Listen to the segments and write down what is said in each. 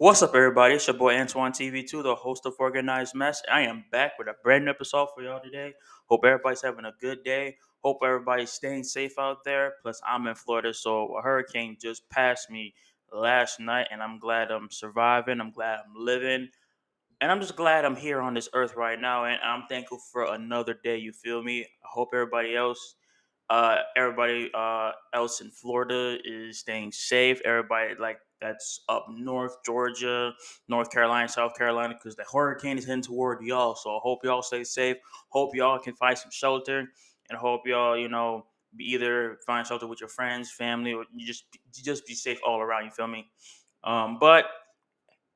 What's up, everybody? It's your boy Antoine TV2, the host of Organized Mess. I am back with a brand new episode for y'all today. Hope everybody's having a good day. Hope everybody's staying safe out there. Plus, I'm in Florida, so a hurricane just passed me last night, and I'm glad I'm surviving. I'm glad I'm living. And I'm just glad I'm here on this earth right now, and I'm thankful for another day. You feel me? I hope everybody else uh, everybody uh, else in Florida is staying safe. Everybody like that's up north, Georgia, North Carolina, South Carolina, because the hurricane is heading toward y'all. So I hope y'all stay safe. Hope y'all can find some shelter, and hope y'all, you know, be either find shelter with your friends, family, or you just just be safe all around. You feel me? Um, but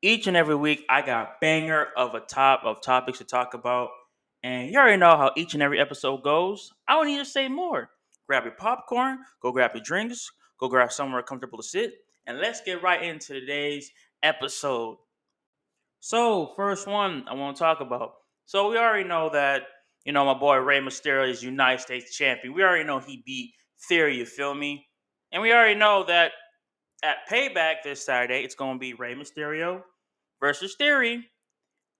each and every week, I got banger of a top of topics to talk about. And you already know how each and every episode goes. I don't need to say more grab your popcorn, go grab your drinks, go grab somewhere comfortable to sit, and let's get right into today's episode. So, first one I want to talk about. So, we already know that, you know, my boy Rey Mysterio is United States champion. We already know he beat Theory, you feel me? And we already know that at Payback this Saturday, it's going to be Rey Mysterio versus Theory.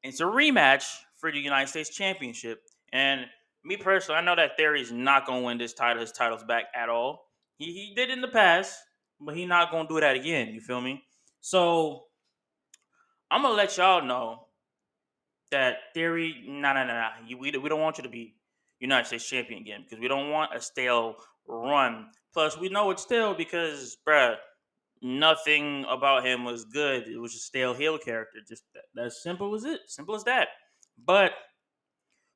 It's a rematch for the United States Championship. And me personally, I know that Theory's not gonna win this title, his titles back at all. He he did in the past, but he not gonna do that again. You feel me? So I'm gonna let y'all know that Theory, nah, nah, nah. You, we we don't want you to be United States champion again because we don't want a stale run. Plus, we know it's stale because, bruh, nothing about him was good. It was a stale heel character. Just that, as simple as it. Simple as that. But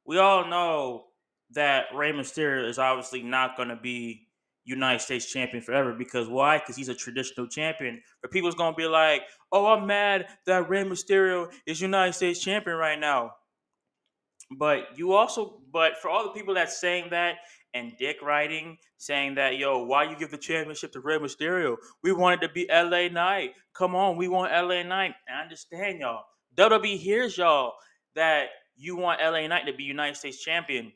we all know that Rey Mysterio is obviously not going to be United States champion forever because why? Because he's a transitional champion. But people's to be like, "Oh, I'm mad that Rey Mysterio is United States champion right now." But you also, but for all the people that's saying that and dick writing, saying that, "Yo, why you give the championship to Rey Mysterio? We wanted to be LA Knight. Come on, we want LA Knight." I understand y'all. WWE hears y'all that you want LA Knight to be United States champion.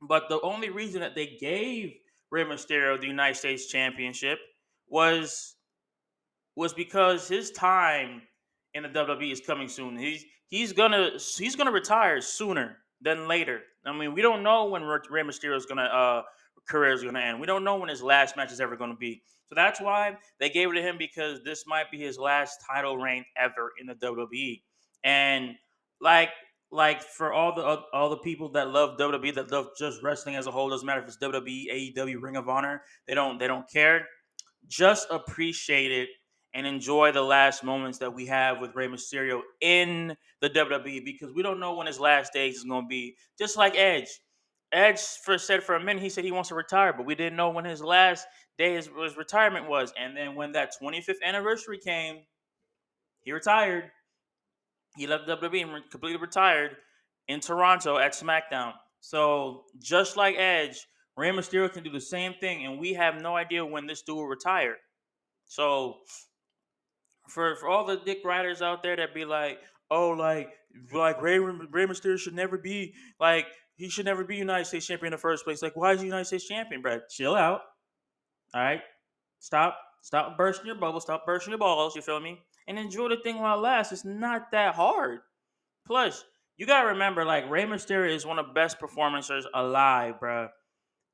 But the only reason that they gave Rey Mysterio the United States Championship was was because his time in the WWE is coming soon. He's he's gonna he's gonna retire sooner than later. I mean, we don't know when Rey Mysterio's gonna uh, career is gonna end. We don't know when his last match is ever gonna be. So that's why they gave it to him because this might be his last title reign ever in the WWE. And like like for all the uh, all the people that love WWE that love just wrestling as a whole doesn't matter if it's WWE, AEW, Ring of Honor, they don't they don't care. Just appreciate it and enjoy the last moments that we have with Rey Mysterio in the WWE because we don't know when his last days is going to be. Just like Edge. Edge for said for a minute he said he wants to retire, but we didn't know when his last day his retirement was. And then when that 25th anniversary came, he retired. He left WWE and completely retired in Toronto at SmackDown. So just like Edge, Rey Mysterio can do the same thing, and we have no idea when this dude will retire. So for for all the dick riders out there that be like, oh, like like Rey Rey Mysterio should never be like he should never be United States champion in the first place. Like, why is he United States champion, bro? Chill out. All right, stop stop bursting your bubble, stop bursting your balls. You feel me? And enjoy the thing while it lasts. It's not that hard. Plus, you gotta remember, like Rey Mysterio is one of the best performers alive, bro.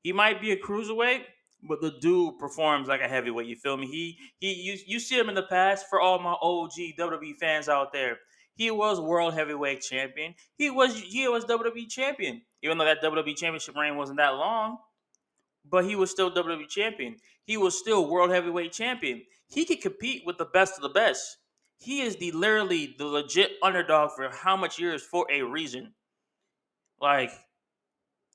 He might be a cruiserweight, but the dude performs like a heavyweight. You feel me? He he you you see him in the past for all my OG WWE fans out there. He was world heavyweight champion. He was he was WWE champion. Even though that WWE championship reign wasn't that long, but he was still WWE champion. He was still world heavyweight champion. He could compete with the best of the best he is the literally the legit underdog for how much years for a reason. Like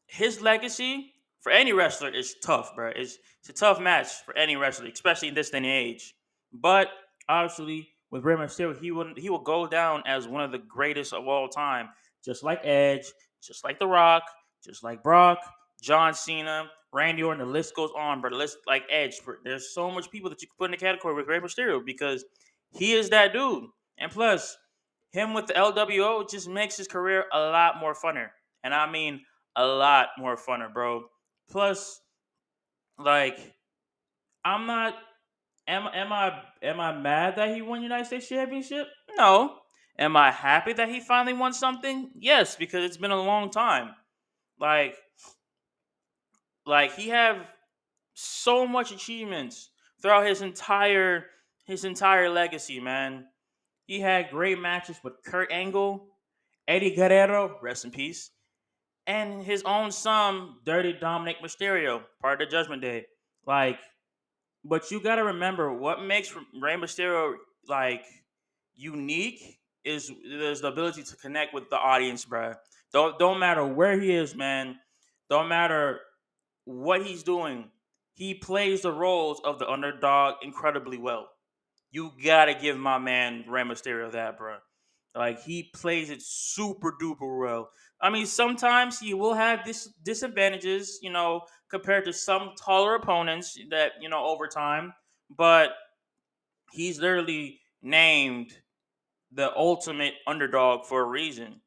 his legacy for any wrestler is tough, bro. It's, it's a tough match for any wrestler, especially in this day and age. But obviously, with Rey Mysterio, he will he will go down as one of the greatest of all time, just like Edge, just like The Rock, just like Brock, John Cena, Randy Orton. The list goes on, but list like Edge. There's so much people that you can put in the category with Rey Mysterio because he is that dude. And plus, him with the LWO just makes his career a lot more funner. And I mean a lot more funner, bro. Plus, like, I'm not am am I am I mad that he won United States Championship? No. Am I happy that he finally won something? Yes, because it's been a long time. Like like he have so much achievements throughout his entire his entire legacy, man. He had great matches with Kurt Angle, Eddie Guerrero, rest in peace, and his own son, Dirty Dominic Mysterio, part of the Judgment Day. Like, but you got to remember what makes Rey Mysterio like unique is is the ability to connect with the audience, bro. Don't don't matter where he is, man. Don't matter what he's doing. He plays the roles of the underdog incredibly well. You gotta give my man Rey Mysterio that, bro. Like he plays it super duper well. I mean, sometimes he will have dis- disadvantages, you know, compared to some taller opponents that you know over time. But he's literally named the ultimate underdog for a reason.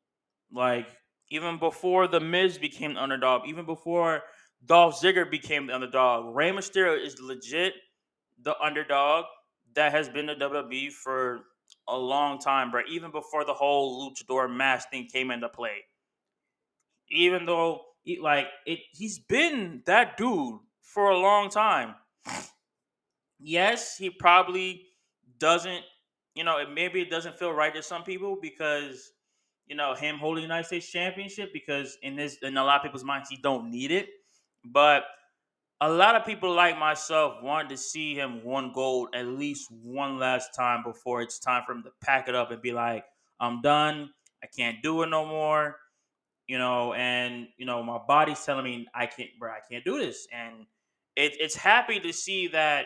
Like even before the Miz became the underdog, even before Dolph Ziggler became the underdog, Rey Mysterio is legit the underdog that has been the WWE for a long time, bro. Even before the whole luchador mask thing came into play. Even though, he, like, it, he's been that dude for a long time. Yes, he probably doesn't, you know, it, maybe it doesn't feel right to some people because, you know, him holding the United States Championship because in this, in a lot of people's minds, he don't need it. But a lot of people like myself want to see him win gold at least one last time before it's time for him to pack it up and be like, I'm done. I can't do it no more. You know, and you know, my body's telling me I can't, bro, I can't do this. And it, it's happy to see that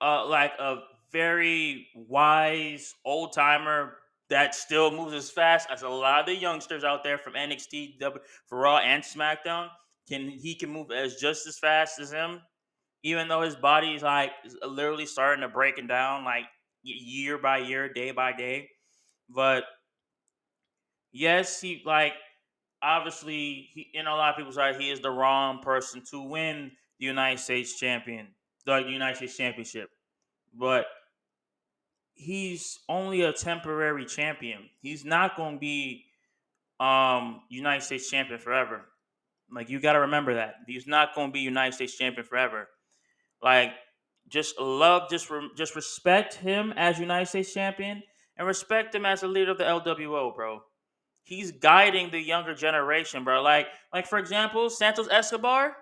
uh like a very wise old timer that still moves as fast as a lot of the youngsters out there from NXT, for Raw and SmackDown can he can move as just as fast as him, even though his body is like literally starting to breaking down like year by year, day by day. But yes, he like obviously he in a lot of people's eyes he is the wrong person to win the United States champion, the United States championship. But he's only a temporary champion. He's not going to be um United States champion forever. Like you got to remember that he's not going to be United States champion forever. Like just love, just re- just respect him as United States champion, and respect him as a leader of the LWO, bro. He's guiding the younger generation, bro. Like like for example, Santos Escobar,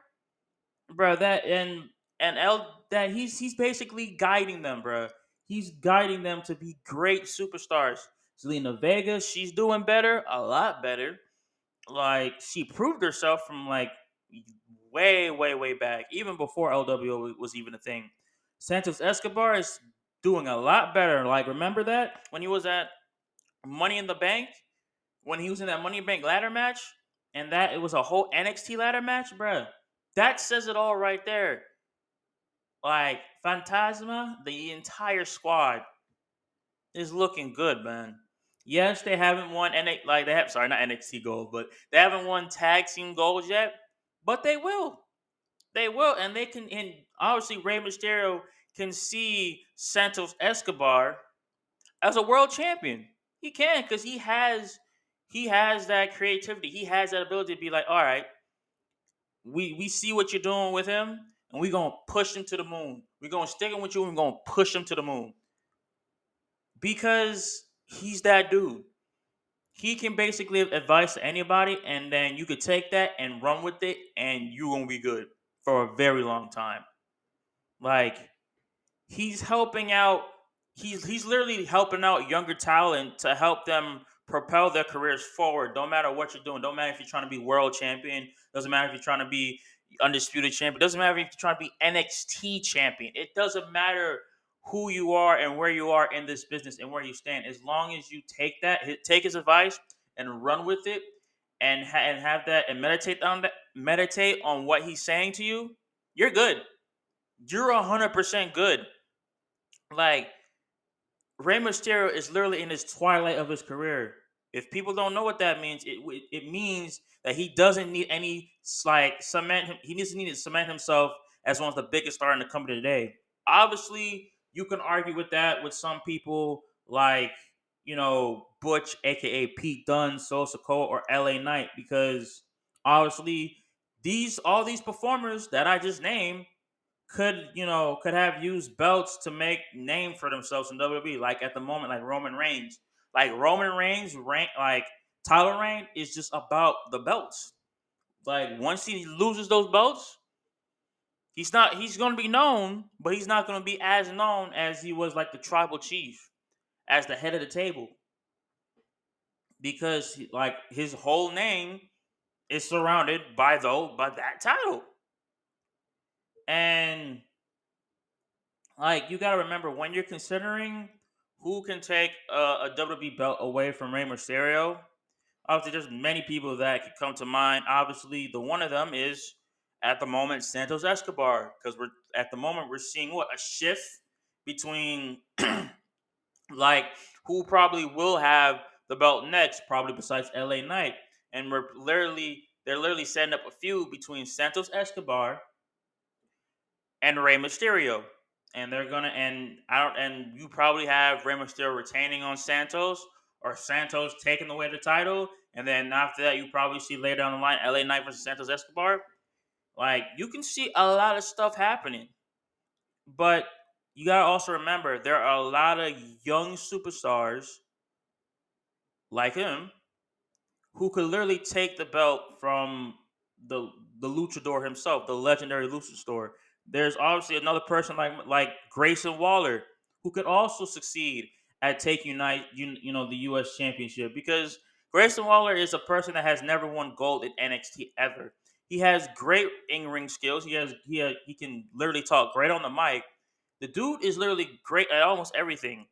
bro. That and and L that he's he's basically guiding them, bro. He's guiding them to be great superstars. Zelina Vega, she's doing better, a lot better like she proved herself from like way, way, way back, even before LWO was even a thing. Santos Escobar is doing a lot better. Like, remember that when he was at Money in the Bank, when he was in that Money in Bank ladder match, and that it was a whole NXT ladder match, bruh. That says it all right there. Like Fantasma, the entire squad is looking good, man. Yes, they haven't won and like they have sorry, not NXT gold, but they haven't won tag team gold yet. But they will. They will, and they can and obviously Rey Mysterio can see Santos Escobar as a world champion. He can because he has he has that creativity. He has that ability to be like, all right, we we see what you're doing with him, and we're gonna push him to the moon. We're gonna stick him with you and we're gonna push him to the moon. Because he's that dude. He can basically advise to anybody, and then you could take that and run with it, and you're gonna be good for a very long time. Like he's helping out. He's he's literally helping out younger talent to help them propel their careers forward. Don't matter what you're doing. Don't matter if you're trying to be world champion. Doesn't matter if you're trying to be undisputed champion. Doesn't matter if you're trying to be NXT champion. It doesn't matter who you are and where you are in this business and where you stand. As long as you take that, take his advice and run with it, and ha- and have that and meditate on that, meditate on what he's saying to you, you're good. You're hundred percent good. Like Rey Mysterio is literally in his twilight of his career. If people don't know what that means, it it means that he doesn't need any like cement. He needs to need to cement himself as one of the biggest stars in the company today obviously, you can argue with that with some people like you know Butch, aka Pete Dunne, Sosa Cole, or LA Knight, because obviously these all these performers that I just named could you know could have used belts to make name for themselves in WWE. Like at the moment, like Roman Reigns, like Roman Reigns, rank like Tyler Reign is just about the belts. Like once he loses those belts, he's not he's going to be known, but he's not going to be as known as he was like the tribal chief, as the head of the table, because like his whole name is surrounded by though by that title. And like you got to remember when you're considering who can take a, a WWE belt away from Rey Mysterio, obviously there's many people that could come to mind. Obviously, the one of them is at the moment Santos Escobar because we're at the moment we're seeing what a shift between like who probably will have the belt next, probably besides LA Knight, and we're literally they're literally setting up a feud between Santos Escobar and Rey Mysterio. And they're gonna and I don't and you probably have Rey Mysterio retaining on Santos or Santos taking away the title, and then after that you probably see later down the line LA Knight versus Santos Escobar. Like you can see a lot of stuff happening. But you gotta also remember there are a lot of young superstars like him who could literally take the belt from the the luchador himself, the legendary luchador. There's obviously another person like like Grayson Waller who could also succeed at taking Unite, you, you know the U.S. Championship because Grayson Waller is a person that has never won gold in NXT ever. He has great in ring skills. He has he has, he can literally talk great on the mic. The dude is literally great at almost everything.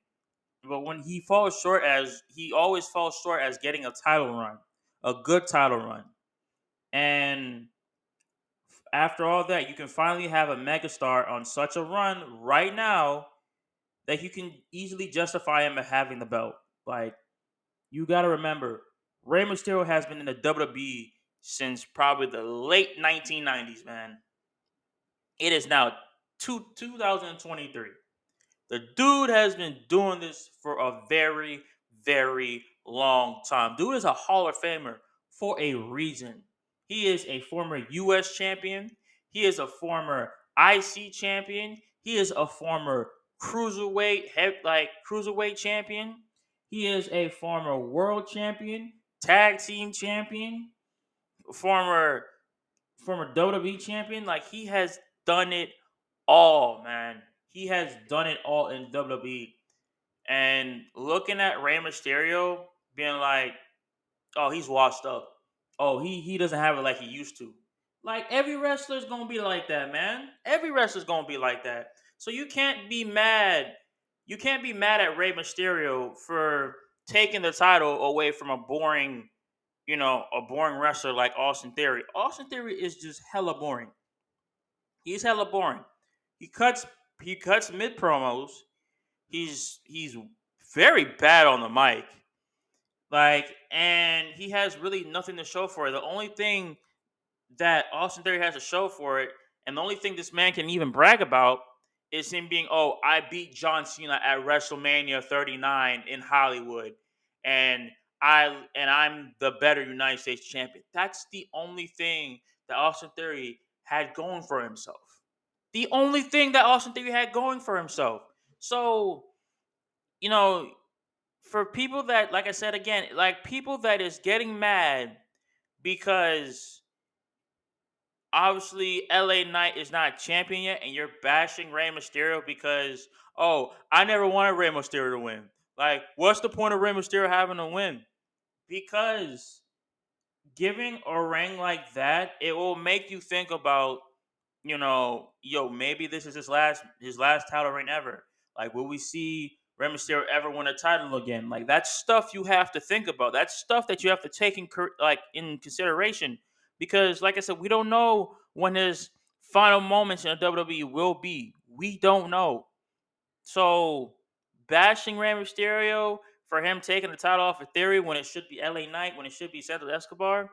But when he falls short, as he always falls short as getting a title run, a good title run, and after all that, you can finally have a megastar on such a run right now that you can easily justify him having the belt. Like, you got to remember, Rey Mysterio has been in the WWE since probably the late 1990s, man. It is now two, 2023. The dude has been doing this for a very, very long time. Dude is a Hall of Famer for a reason. He is a former U.S. champion. He is a former IC champion. He is a former cruiserweight, like cruiserweight champion. He is a former world champion, tag team champion, former former WWE champion. Like he has done it all, man. He has done it all in WWE. And looking at Rey Mysterio, being like, oh, he's washed up. Oh, he he doesn't have it like he used to. Like every wrestler's gonna be like that, man. Every wrestler's gonna be like that. So you can't be mad. You can't be mad at Rey Mysterio for taking the title away from a boring, you know, a boring wrestler like Austin Theory. Austin Theory is just hella boring. He's hella boring. He cuts he cuts mid promos. He's he's very bad on the mic. Like, and he has really nothing to show for it. The only thing that Austin Theory has to show for it, and the only thing this man can even brag about is him being, oh, I beat John Cena at WrestleMania 39 in Hollywood, and I and I'm the better United States champion. That's the only thing that Austin Theory had going for himself. The only thing that Austin Theory had going for himself. So, you know, for people that, like I said again, like people that is getting mad because obviously LA Knight is not champion yet, and you're bashing Rey Mysterio because oh, I never wanted Rey Mysterio to win. Like, what's the point of Rey Mysterio having to win? Because giving a ring like that, it will make you think about, you know, yo, maybe this is his last his last title reign ever. Like, will we see Rey Mysterio ever win a title again? Like, that's stuff you have to think about. That's stuff that you have to take in like in consideration because, like I said, we don't know when his final moments in WWE will be. We don't know. So, bashing Rey Mysterio for him taking the title off of Theory when it should be LA Knight, when it should be Santos Escobar.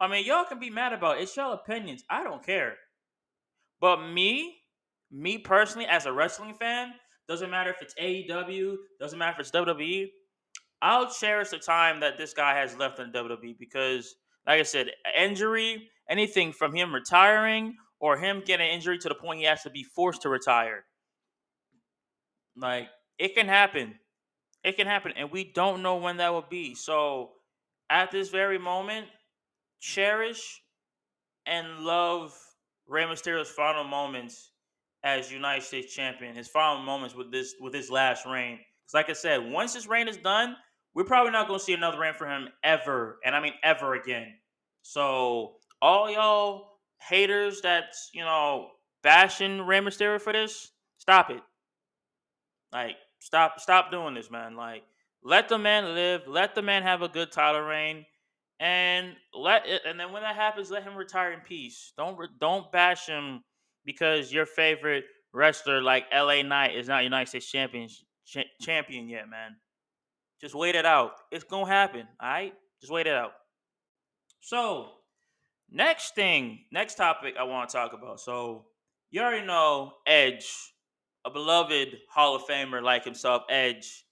I mean, y'all can be mad about it. It's y'all opinions. I don't care. But me, me personally, as a wrestling fan, doesn't matter if it's AEW, doesn't matter if it's WWE. I'll cherish the time that this guy has left in WWE because, like I said, injury, anything from him retiring or him getting injury to the point he has to be forced to retire. Like it can happen. It can happen, and we don't know when that will be. So, at this very moment, cherish and love Rey Mysterio's final moments as United States champion. His final moments with this with his last reign. Because, like I said, once his reign is done, we're probably not going to see another reign for him ever, and I mean ever again. So, all y'all haters that's you know bashing Rey Mysterio for this, stop it. Like, stop, stop doing this, man. Like, let the man live. Let the man have a good title reign, and let it, and then when that happens, let him retire in peace. Don't don't bash him because your favorite wrestler like LA Knight is not United States champion ch- champion yet, man. Just wait it out. It's gonna happen. All right, just wait it out. So, next thing, next topic I want to talk about. So, you already know Edge a beloved Hall of Famer like himself, Edge.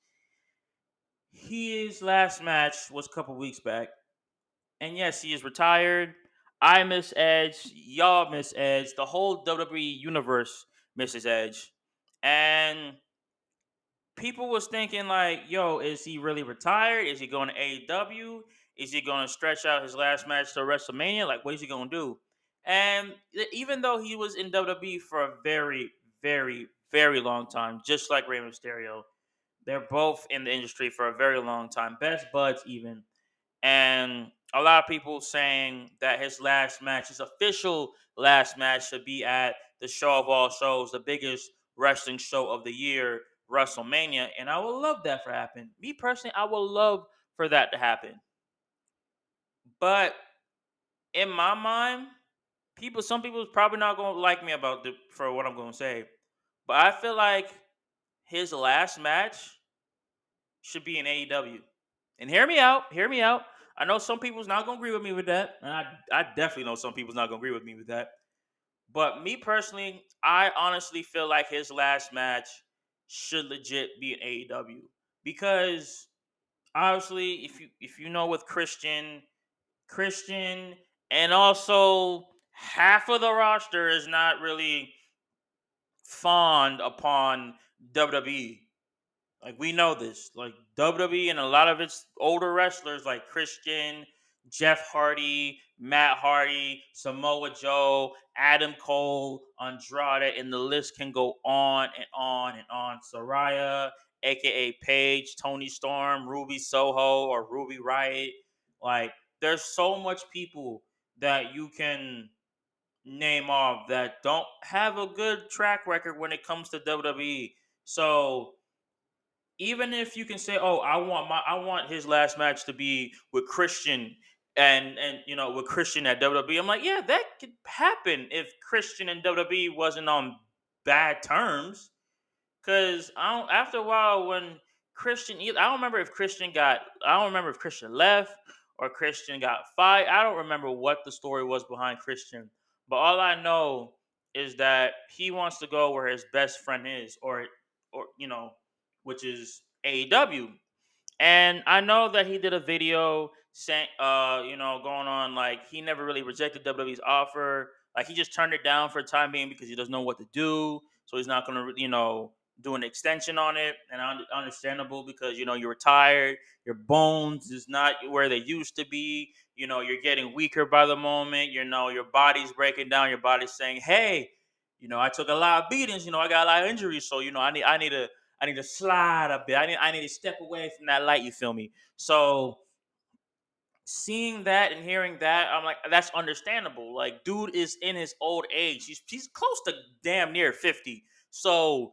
His last match was a couple weeks back. And yes, he is retired. I miss Edge. Y'all miss Edge. The whole WWE universe misses Edge. And people was thinking like, yo, is he really retired? Is he going to AEW? Is he going to stretch out his last match to WrestleMania? Like, what is he going to do? And even though he was in WWE for a very, very, very long time, just like Rey Mysterio. They're both in the industry for a very long time, best buds even. And a lot of people saying that his last match, his official last match, should be at the show of all shows, the biggest wrestling show of the year, WrestleMania. And I would love that for happen. Me personally, I would love for that to happen. But in my mind, people, some people is probably not gonna like me about the for what I'm gonna say. But I feel like his last match should be in AEW. And hear me out, hear me out. I know some people's not gonna agree with me with that. And I, I definitely know some people's not gonna agree with me with that. But me personally, I honestly feel like his last match should legit be in AEW. Because obviously, if you if you know with Christian, Christian, and also half of the roster is not really fawned upon WWE. Like we know this. Like WWE and a lot of its older wrestlers like Christian, Jeff Hardy, Matt Hardy, Samoa Joe, Adam Cole, Andrade, and the list can go on and on and on. Saraya, aka Paige, Toni Storm, Ruby Soho, or Ruby Riott. Like, there's so much people that you can name off that don't have a good track record when it comes to WWE. So even if you can say, "Oh, I want my I want his last match to be with Christian and and you know with Christian at WWE," I'm like, yeah, that could happen if Christian and WWE wasn't on bad terms. Cause I don't, after a while when Christian, I don't remember if Christian got, I don't remember if Christian left or Christian got fired. I don't remember what the story was behind Christian. But all I know is that he wants to go where his best friend is, or or you know, which is AEW. And I know that he did a video saying, uh, you know, going on like he never really rejected WWE's offer. Like he just turned it down for the time being because he doesn't know what to do. So he's not gonna, you know, do an extension on it. And understandable because you know you're retired, your bones is not where they used to be you know you're getting weaker by the moment you know your body's breaking down your body's saying hey you know i took a lot of beatings you know i got a lot of injuries so you know i need i need to i need to slide a bit i need i need to step away from that light you feel me so seeing that and hearing that i'm like that's understandable like dude is in his old age he's he's close to damn near 50 so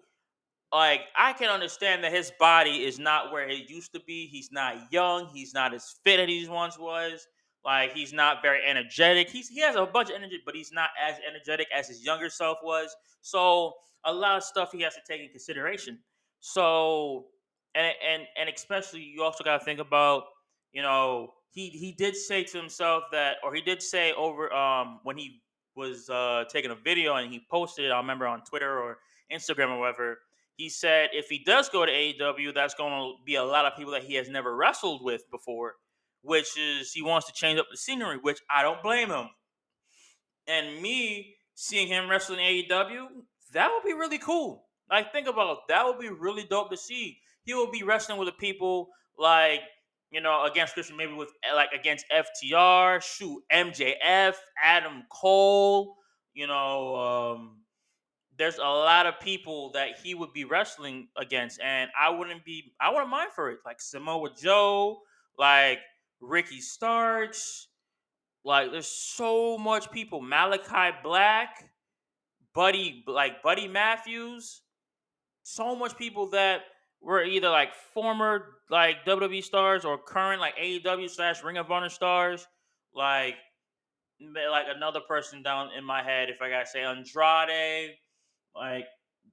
like I can understand that his body is not where it used to be. He's not young. He's not as fit as he once was. Like he's not very energetic. He's he has a bunch of energy, but he's not as energetic as his younger self was. So a lot of stuff he has to take in consideration. So and and and especially you also got to think about you know he he did say to himself that or he did say over um when he was uh, taking a video and he posted it. I remember on Twitter or Instagram or whatever. He said if he does go to AEW, that's going to be a lot of people that he has never wrestled with before, which is he wants to change up the scenery, which I don't blame him. And me seeing him wrestling AEW, that would be really cool. Like think about it, that would be really dope to see. He will be wrestling with the people like you know, against Christian, maybe with eh, like against FTR, shoot, MJF, Adam Cole, you know, um, there's a lot of people that he would be wrestling against, and I wouldn't be, I wouldn't mind for it. Like Samoa Joe, like Ricky Starks, like there's so much people. Malachi Black, Buddy, like Buddy Matthews, so much people that were either like former like WWE stars or current like AEW slash Ring of Honor stars. Like like another person down in my head, if I gotta say Andrade, like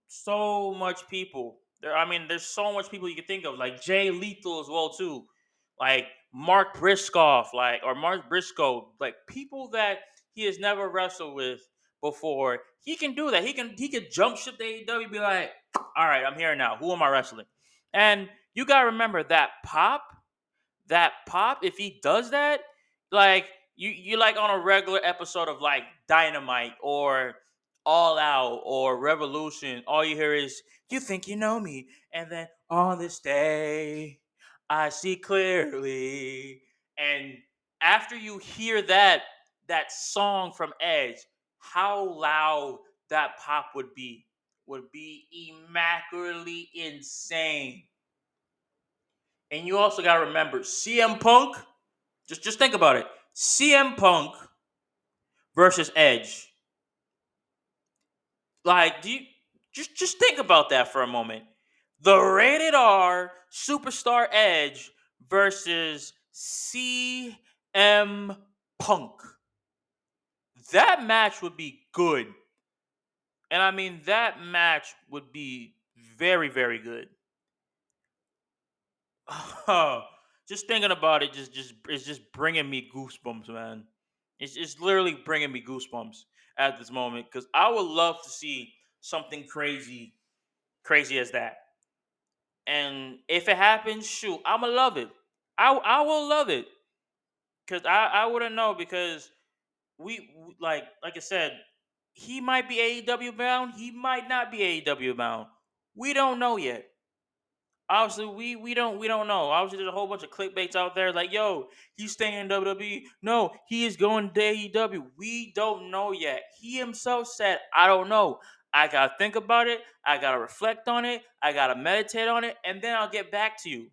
so much people. There, I mean, there's so much people you can think of, like Jay Lethal as well too, like Mark Briscoe, like or Mark Briscoe, like people that he has never wrestled with before. He can do that. He can he can jump ship to AEW, be like, all right, I'm here now. Who am I wrestling? And you gotta remember that pop, that pop. If he does that, like you, you like on a regular episode of like Dynamite or All Out or Revolution. All you hear is "You think you know me," and then on this day, I see clearly. And after you hear that that song from Edge, how loud that pop would be would be immaculately insane. And you also got to remember CM Punk. Just just think about it. CM Punk versus Edge. Like, do you just just think about that for a moment? The rated R superstar Edge versus CM Punk. That match would be good. And I mean, that match would be very, very good. just thinking about it, just, just, it's just bringing me goosebumps, man. It's, it's literally bringing me goosebumps at this moment because I would love to see something crazy, crazy as that. And if it happens, shoot, I'ma love it. I I will love it because I I wouldn't know because we like like I said he might be AEW bound. He might not be AEW bound. We don't know yet. Obviously, we we don't we don't know. Obviously, there's a whole bunch of clickbaits out there like, "Yo, he's staying in WWE." No, he is going to AEW. We don't know yet. He himself said, "I don't know. I gotta think about it. I gotta reflect on it. I gotta meditate on it, and then I'll get back to you."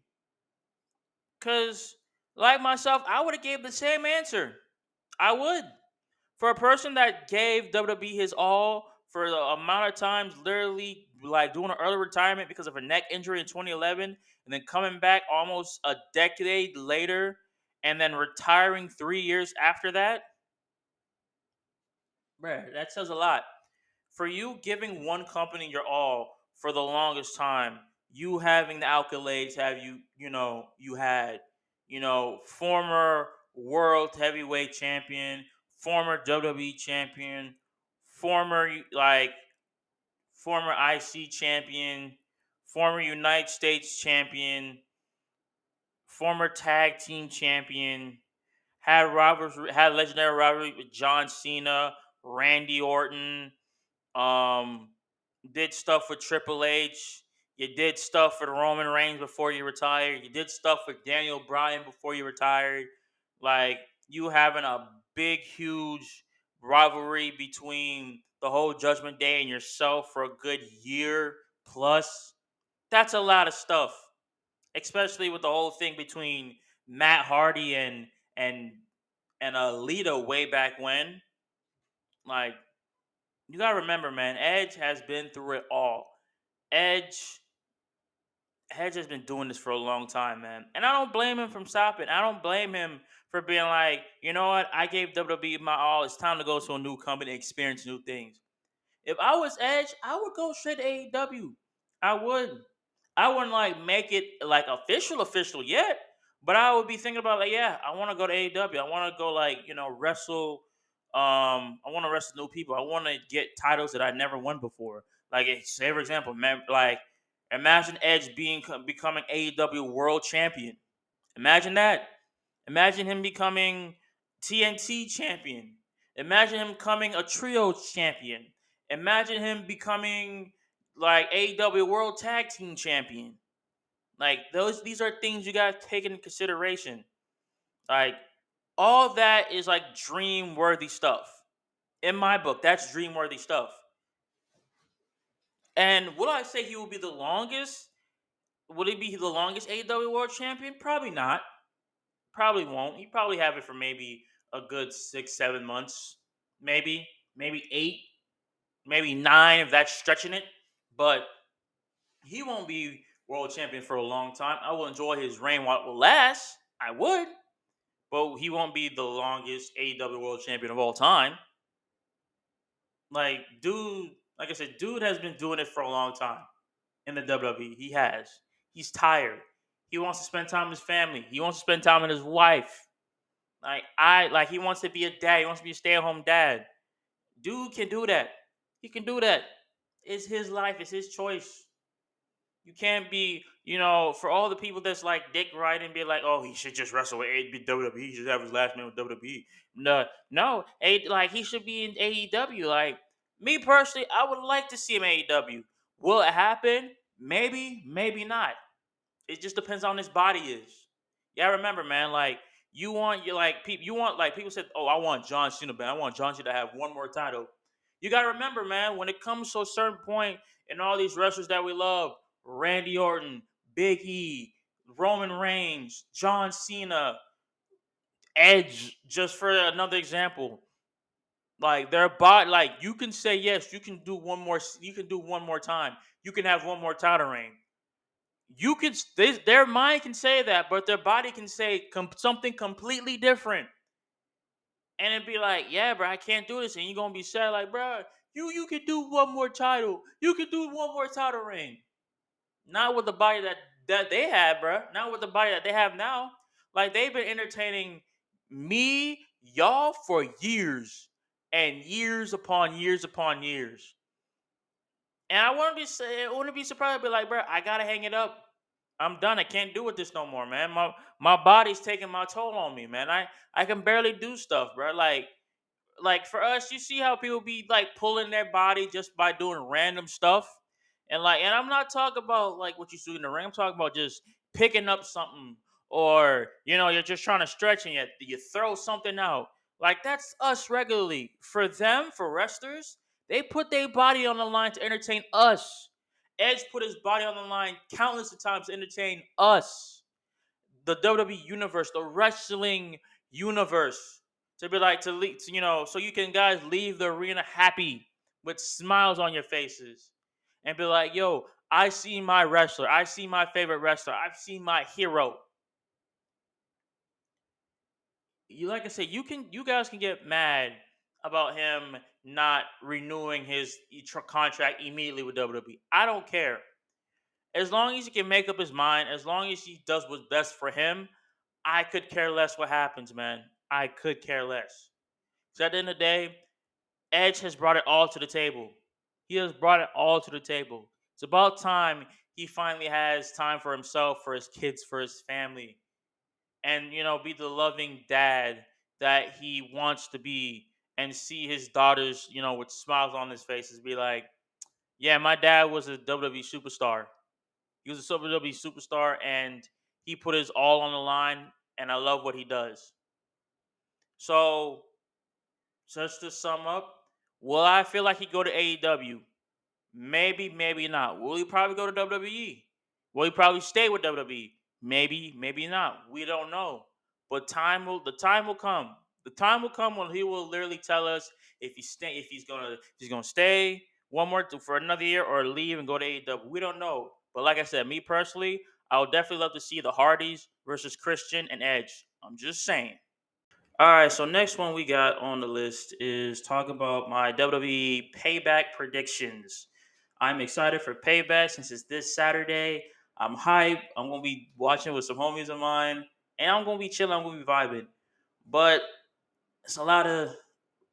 Cause, like myself, I would have gave the same answer. I would for a person that gave WWE his all for the amount of times, literally like doing an early retirement because of a neck injury in 2011, and then coming back almost a decade later, and then retiring three years after that, bruh, that says a lot. For you giving one company your all for the longest time, you having the accolades, have you, you know, you had, you know, former world heavyweight champion, former WWE champion, former like former IC champion, former United States champion, former tag team champion, had robbers had legendary rivalry with John Cena, Randy Orton, um, did stuff with Triple H. You did stuff with Roman Reigns before you retired. You did stuff with Daniel Bryan before you retired. Like you having a big, huge rivalry between the whole Judgment Day and yourself for a good year plus. That's a lot of stuff, especially with the whole thing between Matt Hardy and and and Alita way back when. Like, you gotta remember, man, Edge has been through it all. Edge Edge has been doing this for a long time, man. And I don't blame him from stopping. I don't blame him for being like, you know what? I gave WWE my all. It's time to go to a new company, and experience new things. If I was Edge, I would go straight to AEW. I would. I wouldn't like make it like official, official yet. But I would be thinking about like, yeah, I want to go to AEW. I want to go like, you know, wrestle Um, I want to wrestle new people. I want to get titles that I never won before. Like, say for example, like imagine Edge being becoming AEW World Champion. Imagine that. Imagine him becoming TNT Champion. Imagine him becoming a Trio Champion. Imagine him becoming like AEW World Tag Team Champion. Like those, these are things you gotta take into consideration. Like all that is like dream worthy stuff. In my book, that's dream worthy stuff. And will I say he will be the longest? Would he be the longest AEW World Champion? Probably not. Probably won't. He probably have it for maybe a good six, seven months, maybe, maybe eight, maybe nine if that's stretching it. But he won't be world champion for a long time. I will enjoy his reign while it will last. I would, but he won't be the longest AEW world champion of all time. Like, dude, like I said, dude has been doing it for a long time in the WWE. He has. He's tired. He wants to spend time with his family. He wants to spend time with his wife. Like I like he wants to be a dad. He wants to be a stay-at-home dad. Dude can do that. He can do that. It's his life. It's his choice. You can't be, you know, for all the people that's like Dick and be like, oh, he should just wrestle with WWE. He should have his last name with WWE. No, no, a, like he should be in AEW. Like me personally, I would like to see him AEW. Will it happen? Maybe, maybe not. It just depends on his body is. Yeah, remember, man. Like you want you like people. You want like people said, "Oh, I want John Cena, man. I want John Cena to have one more title." You gotta remember, man. When it comes to a certain point in all these wrestlers that we love, Randy Orton, Big E, Roman Reigns, John Cena, Edge, just for another example. Like their body, like you can say yes, you can do one more, you can do one more time, you can have one more title reign you can, they, their mind can say that, but their body can say com- something completely different. And it'd be like, yeah, bro, I can't do this. And you're gonna be sad, like, bro, you you could do one more title. You could do one more title reign. Not with the body that that they had, bro. Not with the body that they have now. Like they've been entertaining me, y'all for years and years upon years upon years. And I wouldn't be I wouldn't be surprised. I'd be like, bro, I gotta hang it up. I'm done. I can't do with this no more, man. My my body's taking my toll on me, man. I I can barely do stuff, bro. Like like for us, you see how people be like pulling their body just by doing random stuff, and like, and I'm not talking about like what you do in the ring. I'm talking about just picking up something, or you know, you're just trying to stretch and you you throw something out. Like that's us regularly. For them, for wrestlers, they put their body on the line to entertain us. Edge put his body on the line countless of times to entertain us. The WWE universe, the wrestling universe. To be like to leave, you know, so you can guys leave the arena happy with smiles on your faces and be like, yo, I see my wrestler. I see my favorite wrestler. I've seen my hero. You like I said, you can you guys can get mad about him not renewing his contract immediately with WWE. I don't care. As long as he can make up his mind, as long as he does what's best for him, I could care less what happens, man. I could care less. So at the end of the day, Edge has brought it all to the table. He has brought it all to the table. It's about time he finally has time for himself, for his kids, for his family, and you know, be the loving dad that he wants to be and see his daughters, you know, with smiles on his faces, be like, "Yeah, my dad was a WWE superstar. He was a WWE superstar, and he put his all on the line, and I love what he does." So, just to sum up, will I feel like he go to AEW? Maybe, maybe not. Will he probably go to WWE? Will he probably stay with WWE? Maybe, maybe not. We don't know. But time will the time will come the time will come when he will literally tell us if he's stay if he's gonna if he's gonna stay one more for another year or leave and go to AEW. We don't know. But like I said, me personally, I would definitely love to see the Hardys versus Christian and Edge. I'm just saying. All right, so next one we got on the list is talk about my WWE Payback predictions. I'm excited for Payback since it's this Saturday. I'm hype. I'm gonna be watching with some homies of mine, and I'm gonna be chilling. I'm gonna be vibing. But it's a lot of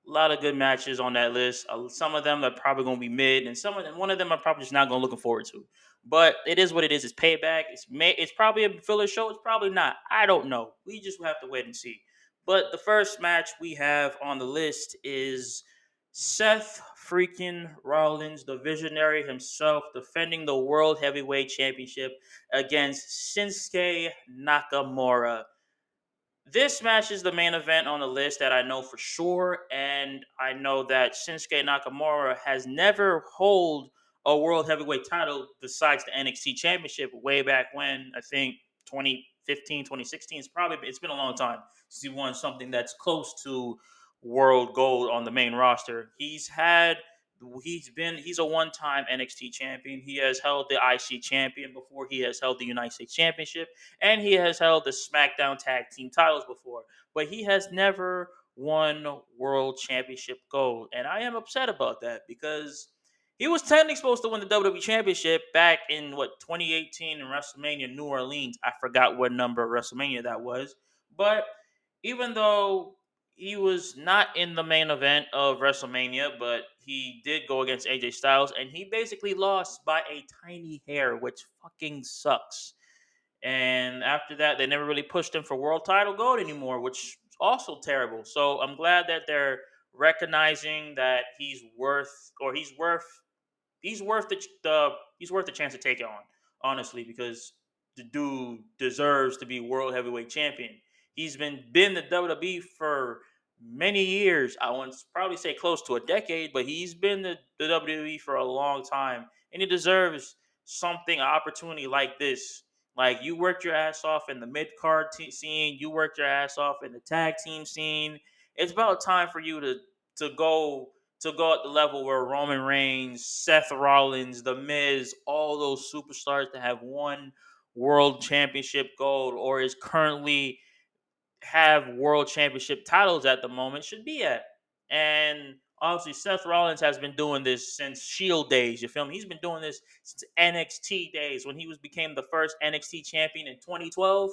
A lot of good matches on that list. Some of them are probably to be mid, and some of them, one of them, I'm probably just not to looking forward to. But it is what it is. It's payback. It's may, it's probably a filler show. It's probably not. I don't know. We just have to wait and see. But the first match we have on the list is Seth freaking Rollins, the visionary himself, defending the World Heavyweight Championship against Shinsuke Nakamura. This match is the main event on the list that I know for sure, and I know that Shinsuke Nakamura has never hold a world heavyweight title besides the NXT Championship way back when I think 2015, 2016. It's probably it's been a long time since he won something that's close to world gold on the main roster. He's had he's been he's a one-time NXT champion. He has held the IC champion before. He has held the United States Championship and he has held the SmackDown Tag Team titles before, but he has never won World Championship gold. And I am upset about that because he was technically supposed to win the WWE Championship back in what 2018 in WrestleMania New Orleans. I forgot what number of WrestleMania that was, but even though he was not in the main event of WrestleMania, but he did go against AJ Styles, and he basically lost by a tiny hair, which fucking sucks. And after that, they never really pushed him for world title gold anymore, which is also terrible. So I'm glad that they're recognizing that he's worth, or he's worth, he's worth the, the he's worth the chance to take it on, honestly, because the dude deserves to be world heavyweight champion. He's been been the WWE for many years. I to probably say close to a decade, but he's been the, the WWE for a long time, and he deserves something, an opportunity like this. Like you worked your ass off in the mid card scene, you worked your ass off in the tag team scene. It's about time for you to to go to go at the level where Roman Reigns, Seth Rollins, The Miz, all those superstars that have won world championship gold or is currently have world championship titles at the moment should be at. And obviously, Seth Rollins has been doing this since Shield days. You feel me? He's been doing this since NXT days when he was became the first NXT champion in 2012.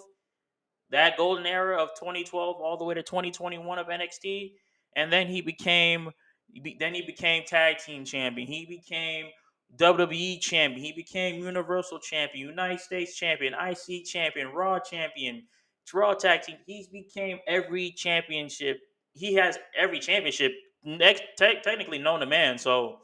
That golden era of 2012 all the way to 2021 of NXT, and then he became then he became tag team champion. He became WWE champion. He became Universal champion, United States champion, IC champion, Raw champion, Raw tag team. He's became every championship. He has every championship next te- technically known to man. So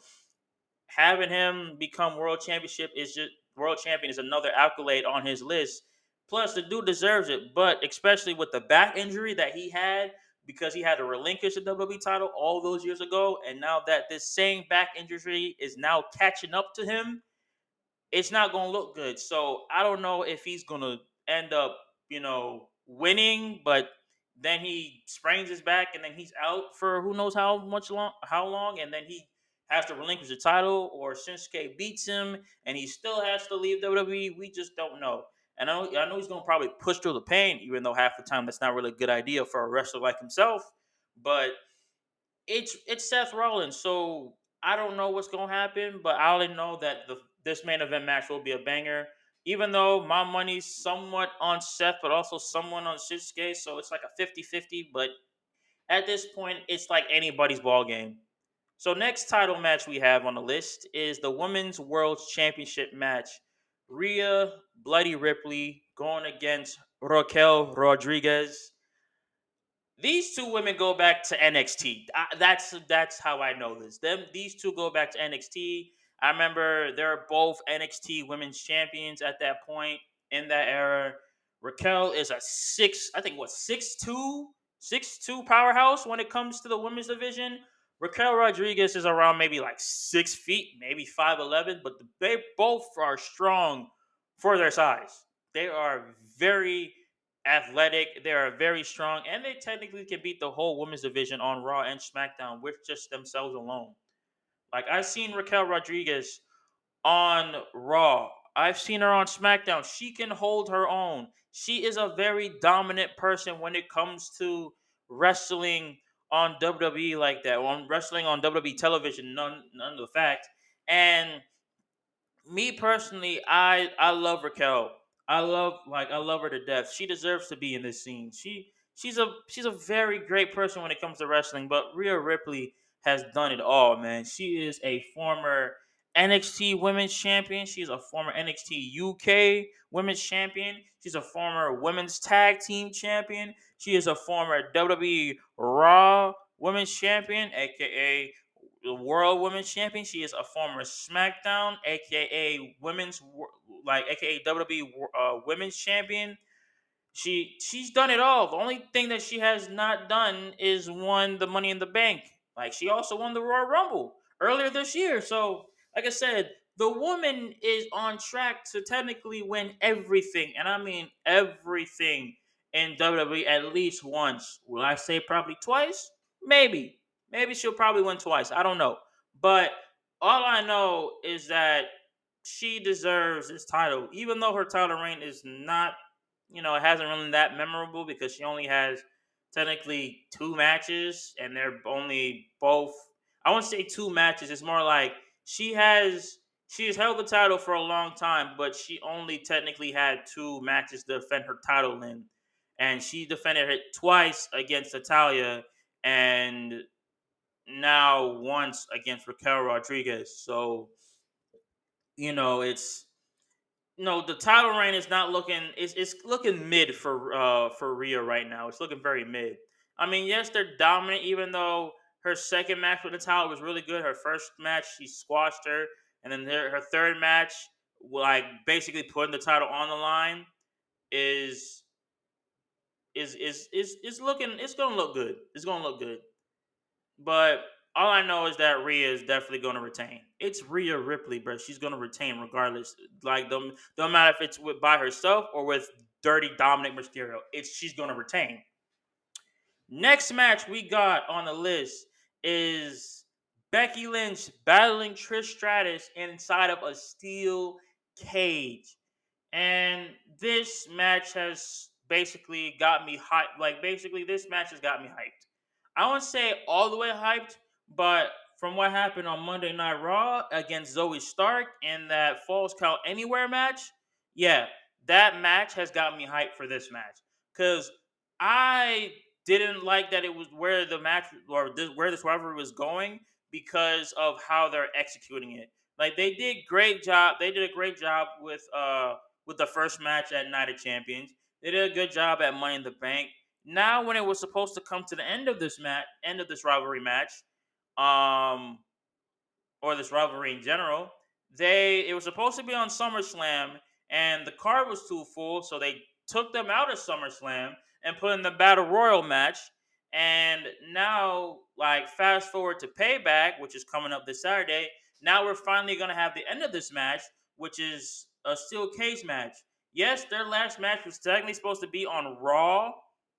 having him become world championship is just world champion is another accolade on his list. Plus, the dude deserves it, but especially with the back injury that he had because he had to relinquish the WWE title all those years ago, and now that this same back injury is now catching up to him, it's not going to look good. So I don't know if he's going to end up, you know, winning, but then he sprains his back and then he's out for who knows how much long, how long, and then he has to relinquish the title, or Shinsuke beats him and he still has to leave WWE. We just don't know. And I know, I know he's going to probably push through the pain, even though half the time that's not really a good idea for a wrestler like himself. But it's it's Seth Rollins, so I don't know what's going to happen, but I only know that the this main event match will be a banger. Even though my money's somewhat on Seth, but also someone on Shinsuke, so it's like a 50-50. But at this point, it's like anybody's ball game. So next title match we have on the list is the Women's World Championship match. Rhea Bloody Ripley going against Raquel Rodriguez. These two women go back to NXT. I, that's that's how I know this. Them these two go back to NXT. I remember they're both NXT Women's Champions at that point in that era. Raquel is a six, I think what six two, six two powerhouse when it comes to the women's division. Raquel Rodriguez is around maybe like six feet, maybe five eleven, but they both are strong for their size. They are very athletic. They are very strong, and they technically can beat the whole women's division on Raw and SmackDown with just themselves alone. Like I've seen Raquel Rodriguez on Raw. I've seen her on SmackDown. She can hold her own. She is a very dominant person when it comes to wrestling on WWE like that, on wrestling on WWE television, none none of the fact. And me personally, I I love Raquel. I love like I love her to death. She deserves to be in this scene. She she's a she's a very great person when it comes to wrestling. But Rhea Ripley has done it all, man. She is a former NXT Women's Champion. She's a former NXT UK Women's Champion. She's a former Women's Tag Team Champion. She is a former WWE Raw Women's Champion, aka the World Women's Champion. She is a former SmackDown, aka Women's like aka WWE uh, Women's Champion. She she's done it all. The only thing that she has not done is won the Money in the Bank. Like she also won the Royal Rumble earlier this year. So, like I said, the woman is on track to technically win everything, and I mean everything in WWE at least once. Will I say probably twice? Maybe. Maybe she'll probably win twice. I don't know. But all I know is that she deserves this title, even though her title reign is not, you know, it hasn't really that memorable because she only has technically two matches and they're only both. I won't say two matches. It's more like she has she has held the title for a long time, but she only technically had two matches to defend her title in, and she defended it twice against Natalya and now once against Raquel Rodriguez. So, you know, it's know the title reign is not looking it's, it's looking mid for uh for Rhea right now. It's looking very mid. I mean, yes, they're dominant, even though her second match with Natalya was really good. Her first match, she squashed her, and then her, her third match, like basically putting the title on the line, is is is is is looking. It's gonna look good. It's gonna look good. But all I know is that Rhea is definitely going to retain. It's Rhea Ripley, bro. She's going to retain regardless. Like, don't, don't matter if it's with by herself or with dirty Dominic Mysterio. It's she's going to retain. Next match we got on the list is Becky Lynch battling Trish Stratus inside of a steel cage. And this match has basically got me hyped. Like, basically, this match has got me hyped. I won't say all the way hyped, but from what happened on Monday Night Raw against Zoey Stark in that Falls Count Anywhere match, yeah, that match has got me hyped for this match. Cause I didn't like that it was where the match or this, where this rivalry was going because of how they're executing it. Like they did great job. They did a great job with uh with the first match at Night of Champions. They did a good job at Money in the Bank. Now, when it was supposed to come to the end of this match, end of this rivalry match, um, or this rivalry in general, they it was supposed to be on SummerSlam, and the card was too full, so they took them out of SummerSlam and put in the Battle Royal match. And now, like, fast forward to Payback, which is coming up this Saturday. Now we're finally gonna have the end of this match, which is a steel cage match. Yes, their last match was technically supposed to be on Raw,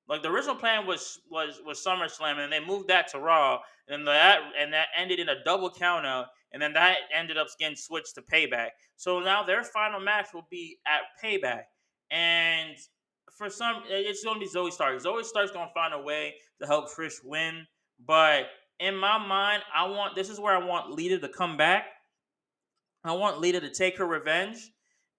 like the original plan was was was SummerSlam, and they moved that to Raw, and that and that ended in a double countout, and then that ended up getting switched to Payback. So now their final match will be at Payback, and for some, it's going to be Zoey Stark. Zoey Stark's going to find a way to help Trish win, but in my mind, I want this is where I want Lita to come back. I want Lita to take her revenge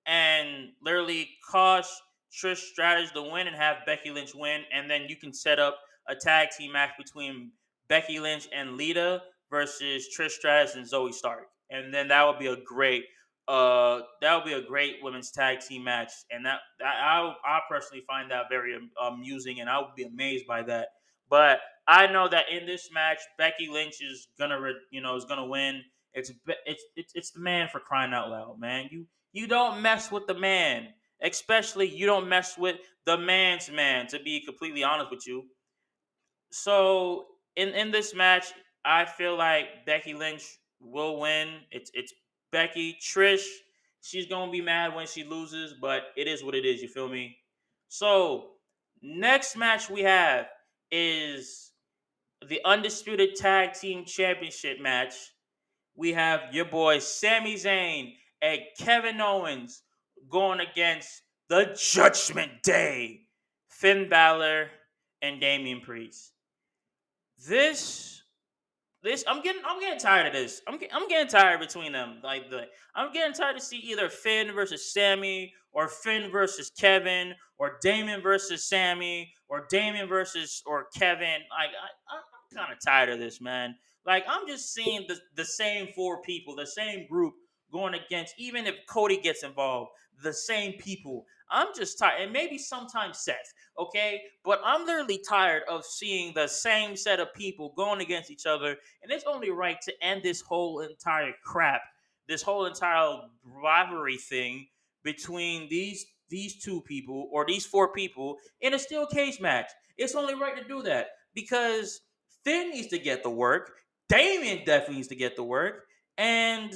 and literally cause Trish Stratus to win and have Becky Lynch win, and then you can set up a tag team match between Becky Lynch and Lita versus Trish Stratus and Zoey Stark, and then that would be a great uh that would be a great women's tag team match, and that, that I I personally find that very amusing, and I would be amazed by that. But I know that in this match, Becky Lynch is gonna you know is gonna win. It's it's it's it's the man for crying out loud, man. You you don't mess with the man. Especially you don't mess with the man's man, to be completely honest with you. So in, in this match, I feel like Becky Lynch will win. It's it's Becky. Trish, she's gonna be mad when she loses, but it is what it is, you feel me? So next match we have is the undisputed tag team championship match. We have your boy Sami Zayn and Kevin Owens going against the Judgment Day, Finn Balor and Damian Priest. This this I'm getting I'm getting tired of this. I'm I'm getting tired between them. Like the I'm getting tired to see either Finn versus Sami or Finn versus Kevin or Damon versus Sami or Damon versus or Kevin. Like I, I'm kind of tired of this, man. Like I'm just seeing the the same four people, the same group going against. Even if Cody gets involved, the same people. I'm just tired, and maybe sometimes Seth, okay? But I'm literally tired of seeing the same set of people going against each other, and it's only right to end this whole entire crap, this whole entire rivalry thing between these these two people or these four people in a steel cage match. It's only right to do that because Finn needs to get the work. Damien definitely needs to get the work, and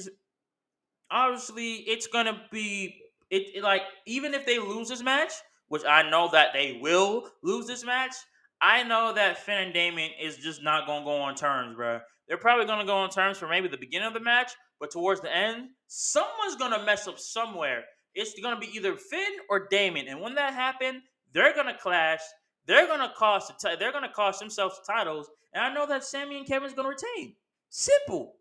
obviously it's gonna be it, it, like even if they lose this match, which I know that they will lose this match, I know that Finn and Damien is just not gonna go on terms, bro. They're probably gonna go on terms for maybe the beginning of the match, but towards the end, someone's gonna mess up somewhere. It's gonna be either Finn or Damien, and when that happens, they're gonna clash. They're gonna cost. The t- they're gonna cost themselves titles, and I know that Sami and Kevin's gonna retain. Simple,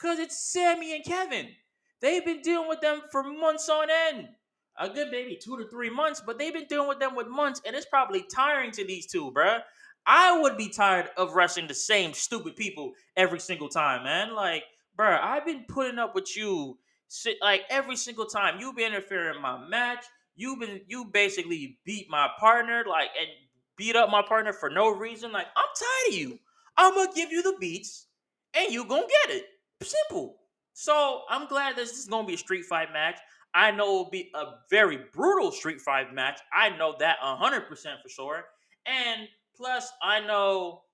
cause it's Sami and Kevin. They've been dealing with them for months on end. A good maybe two to three months, but they've been dealing with them with months, and it's probably tiring to these two, bruh. I would be tired of wrestling the same stupid people every single time, man. Like, bruh, I've been putting up with you like every single time. You've been interfering in my match. You've been you basically beat my partner, like and beat up my partner for no reason. Like, I'm tired of you. I'm gonna give you the beats, and you gonna get it. Simple. So I'm glad this is going to be a street fight match. I know it will be a very brutal street fight match. I know that 100% for sure. And plus, I know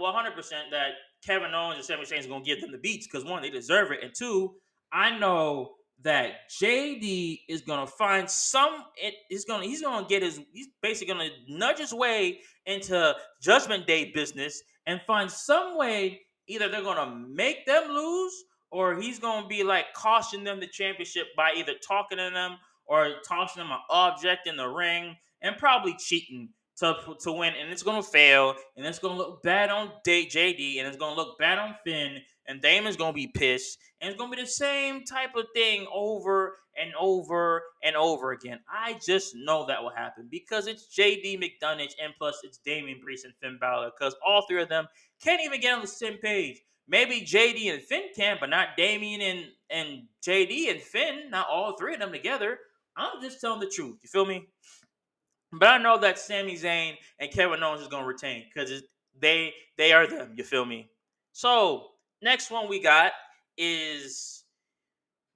100% that Kevin Owens and Sami Zayn is going to give them the beats because one, they deserve it. And two, I know that JD is gonna find some. It is gonna. He's gonna get his. He's basically gonna nudge his way into Judgment Day business and find some way. Either they're gonna make them lose or he's gonna be like costing them the championship by either talking to them or tossing them an object in the ring and probably cheating to to win. And it's gonna fail, and it's gonna look bad on JD, and it's gonna look bad on Finn, and Damon's gonna be pissed, and it's gonna be the same type of thing over and over and over again. I just know that will happen because it's JD McDonagh, and plus it's Damian Priest and Finn Balor, because all three of them can't even get on the same page. Maybe JD and Finn can, but not Damien and and JD and Finn, not all three of them together. I'm just telling the truth. You feel me? But I know that Sami Zayn and Kevin Owens is gonna retain because they they are them. You feel me? So next one we got is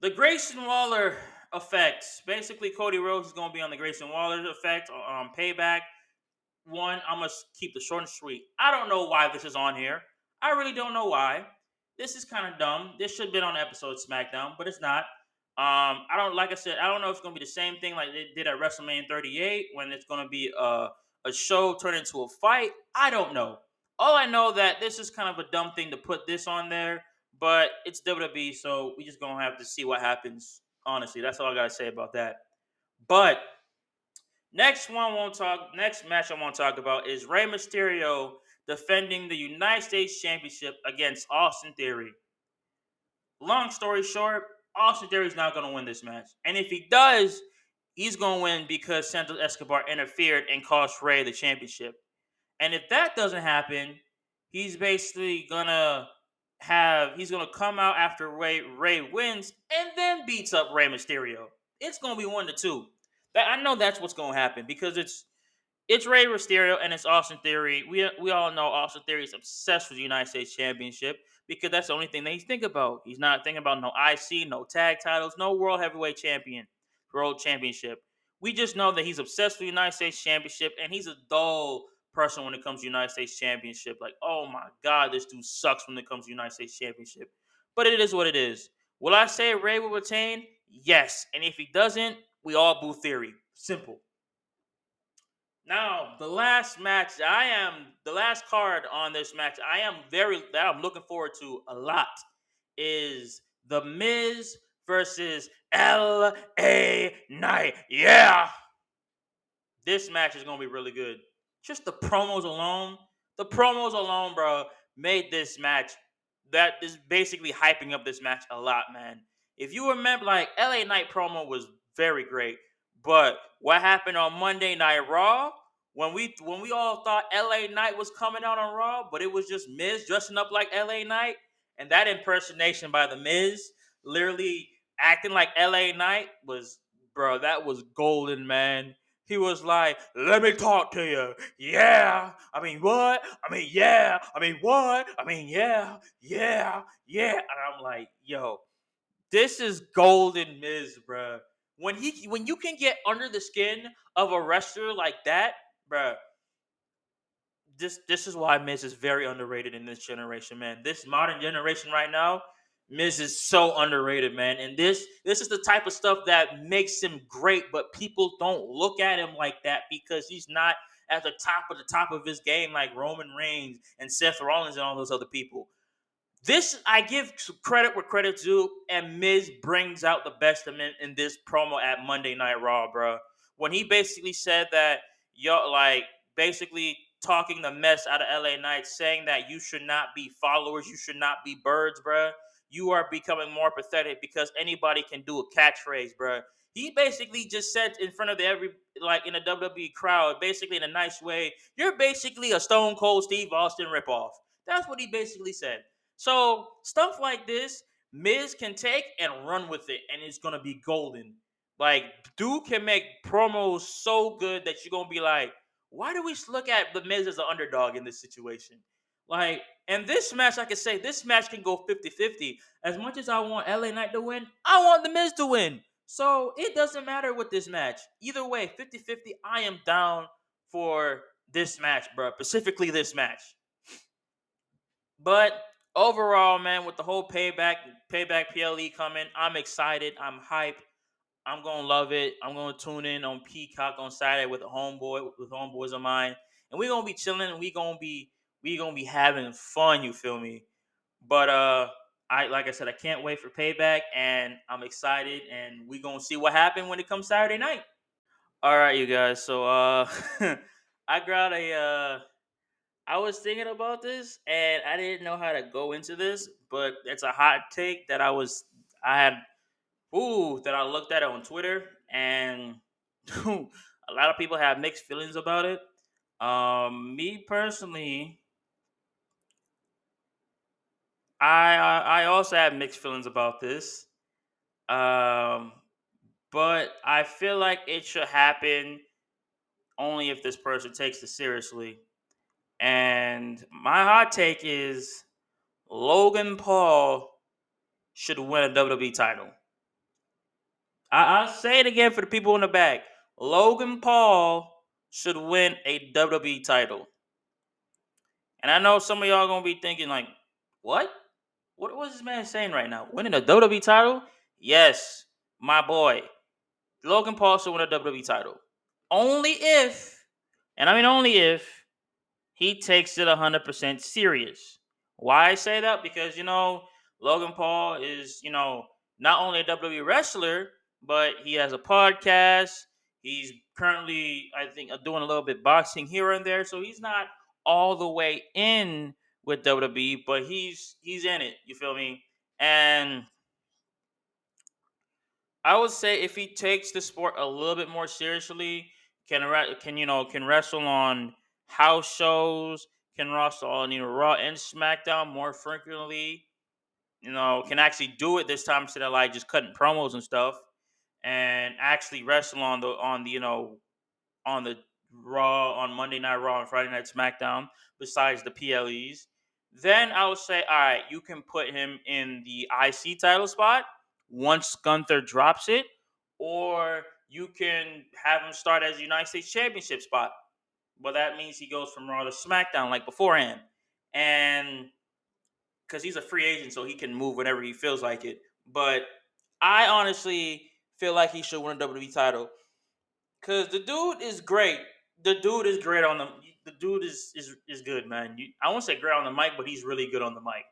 the Grayson Waller effect. Basically, Cody Rhodes is gonna be on the Grayson Waller effect on um, Payback. One, I'm gonna keep the short and sweet. I don't know why this is on here. I really don't know why. This is kind of dumb. This should have been on episode SmackDown, but it's not. Um, I don't like I said, I don't know if it's gonna be the same thing like they did at WrestleMania 38 when it's gonna be a a show turned into a fight. I don't know. All I know that this is kind of a dumb thing to put this on there, but it's WWE, so we just gonna have to see what happens. Honestly, that's all I gotta say about that. But next one, won't talk. Next match I want to talk about is Rey Mysterio defending the United States Championship against Austin Theory. Long story short, Austin Theory is not going to win this match. And if he does, he's going to win because Santos Escobar interfered and cost Rey the championship. And if that doesn't happen, he's basically going to have he's going to come out after Ray Rey wins and then beats up Rey Mysterio. It's going to be one to two. I know that's what's going to happen because it's it's Rey Mysterio and it's Austin Theory. We we all know Austin Theory is obsessed with the United States Championship because that's the only thing that he's thinking about. He's not thinking about no IC, no tag titles, no World Heavyweight Champion, World Championship. We just know that he's obsessed with the United States Championship and he's a dull person when it comes to United States Championship. Like, oh my God, this dude sucks when it comes to United States Championship. But it is what it is. Will I say Ray will retain? Yes. And if he doesn't, we all boo Theory. Simple. Now, the last match, I am the last card on this match. I am very that I'm looking forward to a lot is the Miz versus L.A. Knight. Yeah, this match is gonna be really good. Just the promos alone, the promos alone, bro, made this match that is basically hyping up this match a lot, man. If you remember, like LA Knight promo was very great, but what happened on Monday Night Raw when we when we all thought LA Knight was coming out on Raw, but it was just Miz dressing up like LA Knight, and that impersonation by the Miz, literally acting like LA Knight was, bro, that was golden, man. He was like, "Let me talk to you." Yeah. I mean, what? I mean, yeah. I mean, what? I mean, yeah. Yeah. Yeah. And I'm like, "Yo, this is golden Miz, bro." When he when you can get under the skin of a wrestler like that, bro. This this is why Miz is very underrated in this generation, man. This modern generation right now, Miz is so underrated, man. And this this is the type of stuff that makes him great, but people don't look at him like that because he's not at the top of the top of his game like Roman Reigns and Seth Rollins and all those other people. This I give credit where credit's due, and Miz brings out the best him in this promo at Monday Night Raw, bro. When he basically said that yo like basically talking the mess out of LA Knights, saying that you should not be followers, you should not be birds, bruh. You are becoming more pathetic because anybody can do a catchphrase, bruh. He basically just said in front of the every like in a WWE crowd, basically in a nice way, you're basically a Stone Cold Steve Austin ripoff. That's what he basically said. So stuff like this, Miz can take and run with it, and it's gonna be golden. Like, dude can make promos so good that you're gonna be like, why do we look at the Miz as an underdog in this situation? Like, and this match, I can say this match can go 50-50. As much as I want LA Knight to win, I want the Miz to win. So it doesn't matter with this match. Either way, 50-50, I am down for this match, bro. Specifically this match. But overall, man, with the whole payback, payback PLE coming, I'm excited. I'm hyped. I'm gonna love it. I'm gonna tune in on Peacock on Saturday with a homeboy with homeboys of mine, and we're gonna be chilling and we gonna be we gonna be having fun. You feel me? But uh, I like I said, I can't wait for payback, and I'm excited, and we gonna see what happened when it comes Saturday night. All right, you guys. So uh, I got a uh. I was thinking about this and I didn't know how to go into this, but it's a hot take that I was I had ooh, that I looked at on Twitter, and a lot of people have mixed feelings about it. Um, me personally, I I also have mixed feelings about this. Um, but I feel like it should happen only if this person takes it seriously. And my hot take is Logan Paul should win a WWE title. I, will say it again for the people in the back. Logan Paul should win a WWE title. And I know some of y'all gonna be thinking, like, what? What was this man saying right now? Winning a WWE title? Yes, my boy. Logan Paul should win a WWE title. Only if, and I mean only if, he takes it 100% serious. Why I say that? Because, you know, Logan Paul is, you know, not only a WWE wrestler, but he has a podcast. He's currently, I think, uh, doing a little bit boxing here and there. So he's not all the way in with WWE, but he's he's in it. You feel me? And I would say if he takes the sport a little bit more seriously, can can you know can wrestle on house shows, can wrestle on you know Raw and SmackDown more frequently. You know, can actually do it this time instead of like just cutting promos and stuff and actually wrestle on the on the you know on the Raw on Monday Night Raw and Friday Night SmackDown besides the PLEs, then I would say, all right, you can put him in the IC title spot once Gunther drops it, or you can have him start as the United States Championship spot. Well, that means he goes from Raw to SmackDown like beforehand, and because he's a free agent, so he can move whenever he feels like it. But I honestly feel like he should win a WWE title. Cause the dude is great. The dude is great on the. The dude is is is good, man. You, I won't say great on the mic, but he's really good on the mic.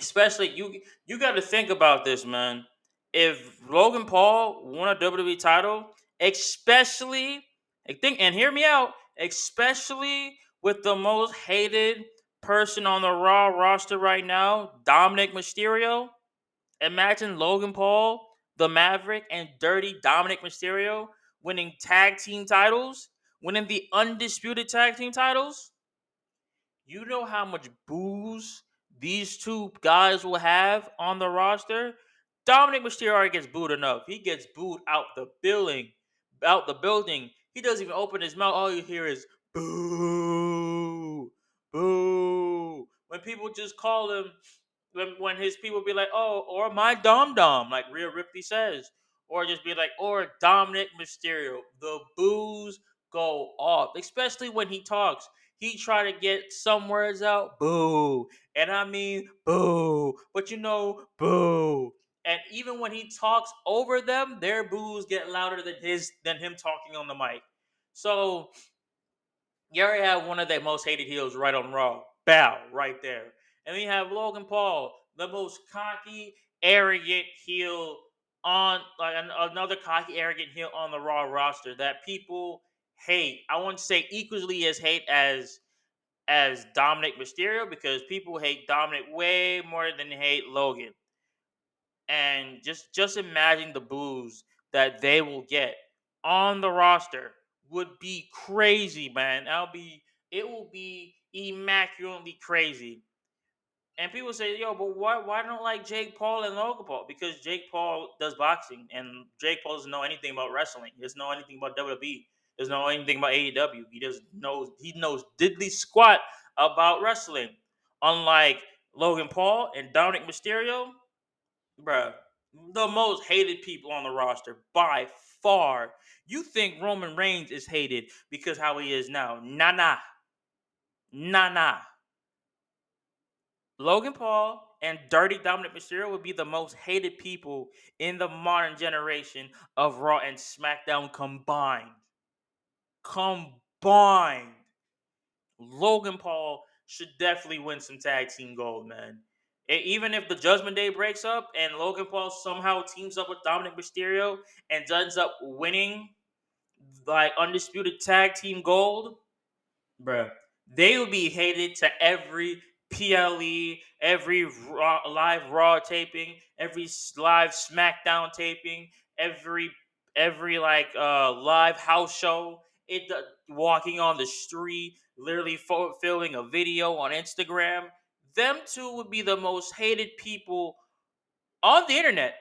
Especially you, you got to think about this, man. If Logan Paul won a WWE title, especially, I think, and hear me out, especially with the most hated person on the Raw roster right now, Dominic Mysterio. Imagine Logan Paul, the Maverick, and Dirty Dominic Mysterio winning tag team titles, winning the undisputed tag team titles. You know how much boos these two guys will have on the roster? Dominic Mysterio already gets booed enough. He gets booed out the building, out the building. He doesn't even open his mouth. All you hear is boo, boo. When people just call him, when, when his people be like, oh, or my Dom Dom, like Rhea Ripley says, or just be like, or Dominic Mysterio. The boos go off, especially when he talks. He try to get some words out, boo, and I mean boo, but you know, boo. And even when he talks over them, their boos get louder than his than him talking on the mic. So you already have one of their most hated heels right on Raw. Bow right there. And we have Logan Paul, the most cocky, arrogant heel on like another cocky, arrogant heel on the Raw roster that people hate. I wouldn't say equally as hate as as Dominic Mysterio because people hate Dominic way more than they hate Logan. And just just imagine the boos that they will get on the roster would be crazy, man. That'll be it will be immaculately crazy. And people say, yo, but why why don't like Jake Paul and Logan Paul? Because Jake Paul does boxing and Jake Paul doesn't know anything about wrestling. He doesn't know anything about WWE doesn't know anything about AEW. He just knows he knows diddly squat about wrestling. Unlike Logan Paul and Dominic Mysterio, bruh, the most hated people on the roster by far. You think Roman Reigns is hated because how he is now? Nah, nah, nah, nah. Logan Paul and Dirty Dominic Mysterio would be the most hated people in the modern generation of Raw and SmackDown combined combined, Logan Paul should definitely win some tag team gold, man. And even if the Judgment Day breaks up and Logan Paul somehow teams up with Dominic Mysterio and ends up winning like undisputed tag team gold, bruh, they will be hated to every PLE, every raw, live Raw taping, every live SmackDown taping, every every like uh live house show it uh, walking on the street, literally filming a video on Instagram. Them two would be the most hated people on the internet,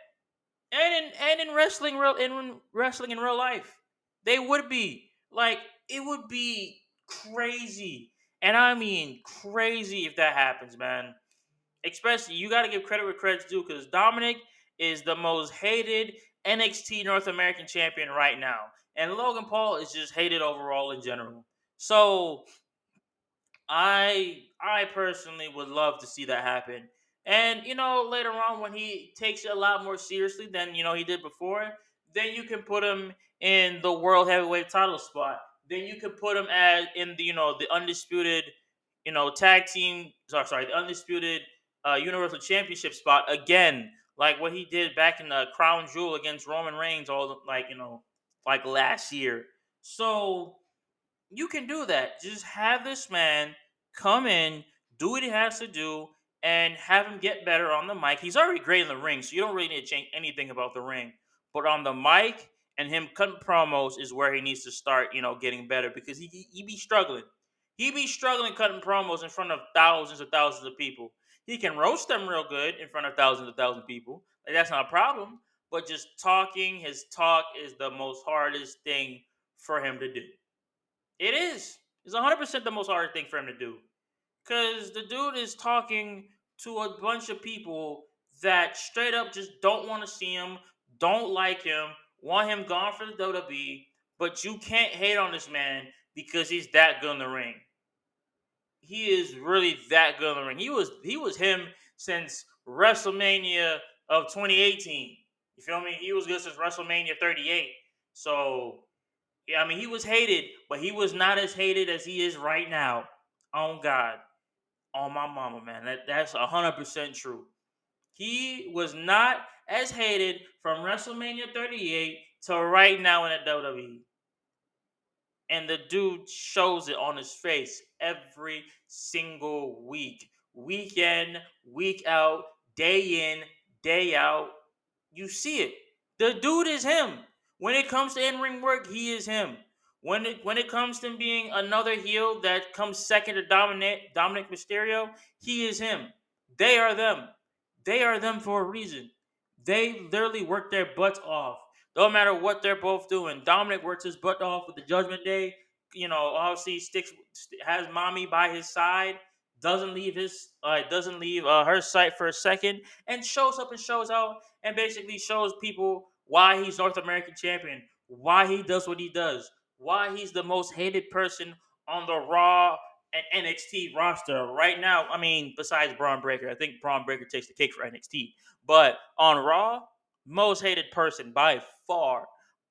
and in and in wrestling real in wrestling in real life. They would be like it would be crazy, and I mean crazy if that happens, man. Especially you got to give credit where credit's due because Dominic is the most hated NXT North American champion right now. And Logan Paul is just hated overall in general. So I I personally would love to see that happen. And you know, later on when he takes it a lot more seriously than you know he did before, then you can put him in the world heavyweight title spot. Then you can put him as in the you know the undisputed, you know, tag team sorry, sorry, the undisputed uh, universal championship spot again, like what he did back in the crown jewel against Roman Reigns all like, you know, like last year. So you can do that. Just have this man come in, do what he has to do, and have him get better on the mic. He's already great in the ring, so you don't really need to change anything about the ring. But on the mic and him cutting promos is where he needs to start, you know, getting better because he he be struggling. He be struggling cutting promos in front of thousands and thousands of people. He can roast them real good in front of thousands of thousands of people. Like, that's not a problem but just talking, his talk is the most hardest thing for him to do. It is. It's 100% the most hardest thing for him to do. Because the dude is talking to a bunch of people that straight up just don't want to see him, don't like him, want him gone for the WWE, but you can't hate on this man because he's that good in the ring. He is really that good in the ring. He was he was him since WrestleMania of 2018. You feel me? He was good since WrestleMania 38. So, yeah, I mean, he was hated, but he was not as hated as he is right now. On God. On my mama, man. That, that's 100% true. He was not as hated from WrestleMania 38 to right now in the WWE. and the dude shows it on his face every single week, week in, week out, day in, day out. You see it. The dude is him. When it comes to in ring work, he is him. When it when it comes to being another heel that comes second to Dominic Dominic Mysterio, he is him. They are them. They are them for a reason. They literally work their butts off. Don't matter what they're both doing. Dominic works his butt off with the Judgment Day. You know, obviously sticks has mommy by his side. Doesn't leave his uh, doesn't leave uh, her sight for a second, and shows up and shows out, and basically shows people why he's North American champion, why he does what he does, why he's the most hated person on the Raw and NXT roster right now. I mean, besides Bron Breakker, I think Bron Breakker takes the cake for NXT. But on Raw, most hated person by far,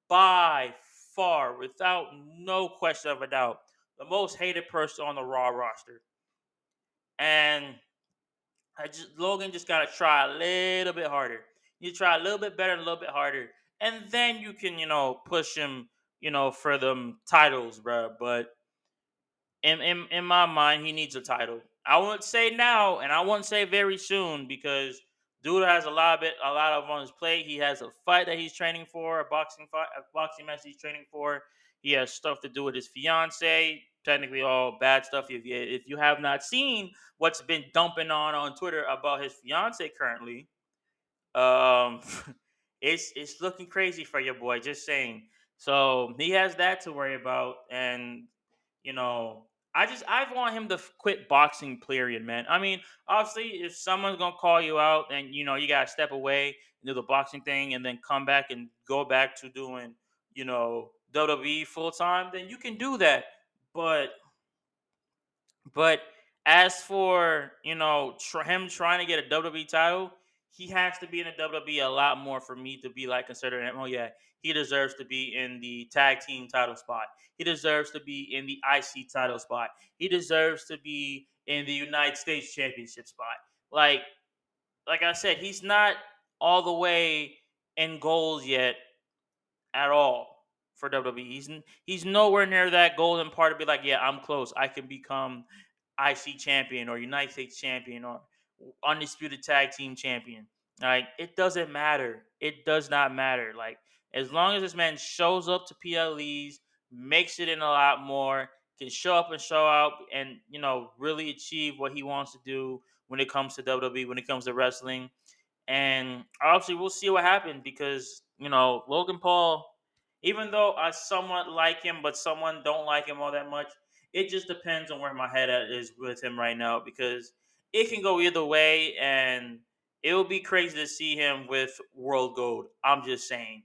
by far, without no question of a doubt, the most hated person on the Raw roster. And I just Logan just gotta try a little bit harder. You try a little bit better, a little bit harder, and then you can, you know, push him, you know, for them titles, bro. But in in in my mind, he needs a title. I wouldn't say now, and I wouldn't say very soon because dude has a lot of it, a lot of on his plate. He has a fight that he's training for, a boxing fight, a boxing match he's training for. He has stuff to do with his fiance. Technically, all bad stuff. If you if you have not seen what's been dumping on on Twitter about his fiance currently, um, it's it's looking crazy for your boy. Just saying. So he has that to worry about, and you know, I just I want him to quit boxing. Period, man. I mean, obviously, if someone's gonna call you out, and you know you gotta step away, do the boxing thing, and then come back and go back to doing, you know, WWE full time, then you can do that. But, but as for you know tr- him trying to get a WWE title, he has to be in the WWE a lot more for me to be like considering him. Oh yeah, he deserves to be in the tag team title spot. He deserves to be in the IC title spot. He deserves to be in the United States Championship spot. Like, like I said, he's not all the way in goals yet at all for WWE. He's he's nowhere near that golden part to be like, yeah, I'm close. I can become IC champion or United States champion or undisputed tag team champion. Like it doesn't matter. It does not matter. Like as long as this man shows up to PLEs, makes it in a lot more, can show up and show out, and you know really achieve what he wants to do when it comes to WWE, when it comes to wrestling. And obviously, we'll see what happens because you know Logan Paul, even though I somewhat like him, but someone don't like him all that much. It just depends on where my head is with him right now because it can go either way, and it will be crazy to see him with world gold. I'm just saying.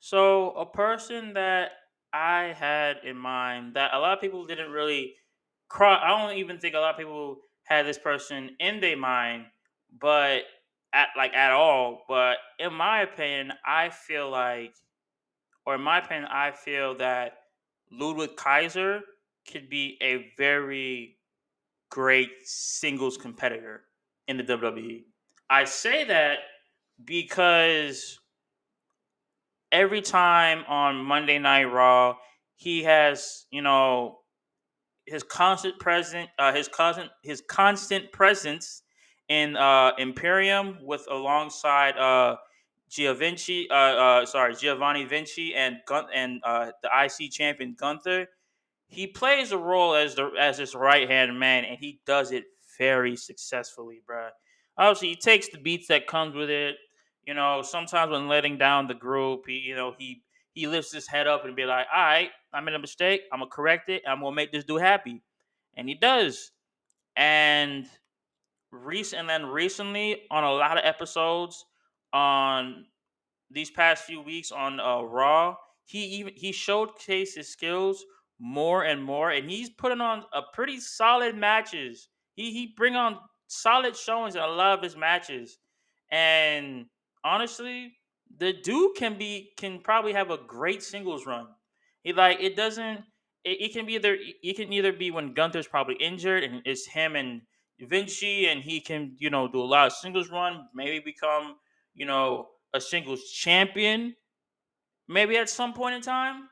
So, a person that I had in mind that a lot of people didn't really I don't even think a lot of people had this person in their mind, but at like at all. But in my opinion, I feel like, or in my opinion, I feel that Ludwig Kaiser could be a very great singles competitor in the WWE. I say that because every time on Monday Night Raw, he has, you know, his constant present, uh, his constant, his constant presence in uh, Imperium with alongside uh, Giovanni, uh, uh, sorry, Giovanni Vinci and Gun- and uh, the IC champion Gunther. He plays a role as the as his right hand man, and he does it very successfully, bruh. Obviously, he takes the beats that comes with it. You know, sometimes when letting down the group, he you know he he lifts his head up and be like, "All right, I made a mistake. I'm gonna correct it. I'm gonna make this dude happy," and he does. And recent and then recently on a lot of episodes on these past few weeks on uh, Raw, he even he showcased his skills more and more, and he's putting on a pretty solid matches. He he bring on solid showings in a lot of his matches, and honestly, the dude can be can probably have a great singles run. He like it doesn't. It, it can be either it can either be when Gunther's probably injured and it's him and Vinci and he can you know do a lot of singles run, maybe become you know a singles champion, maybe at some point in time,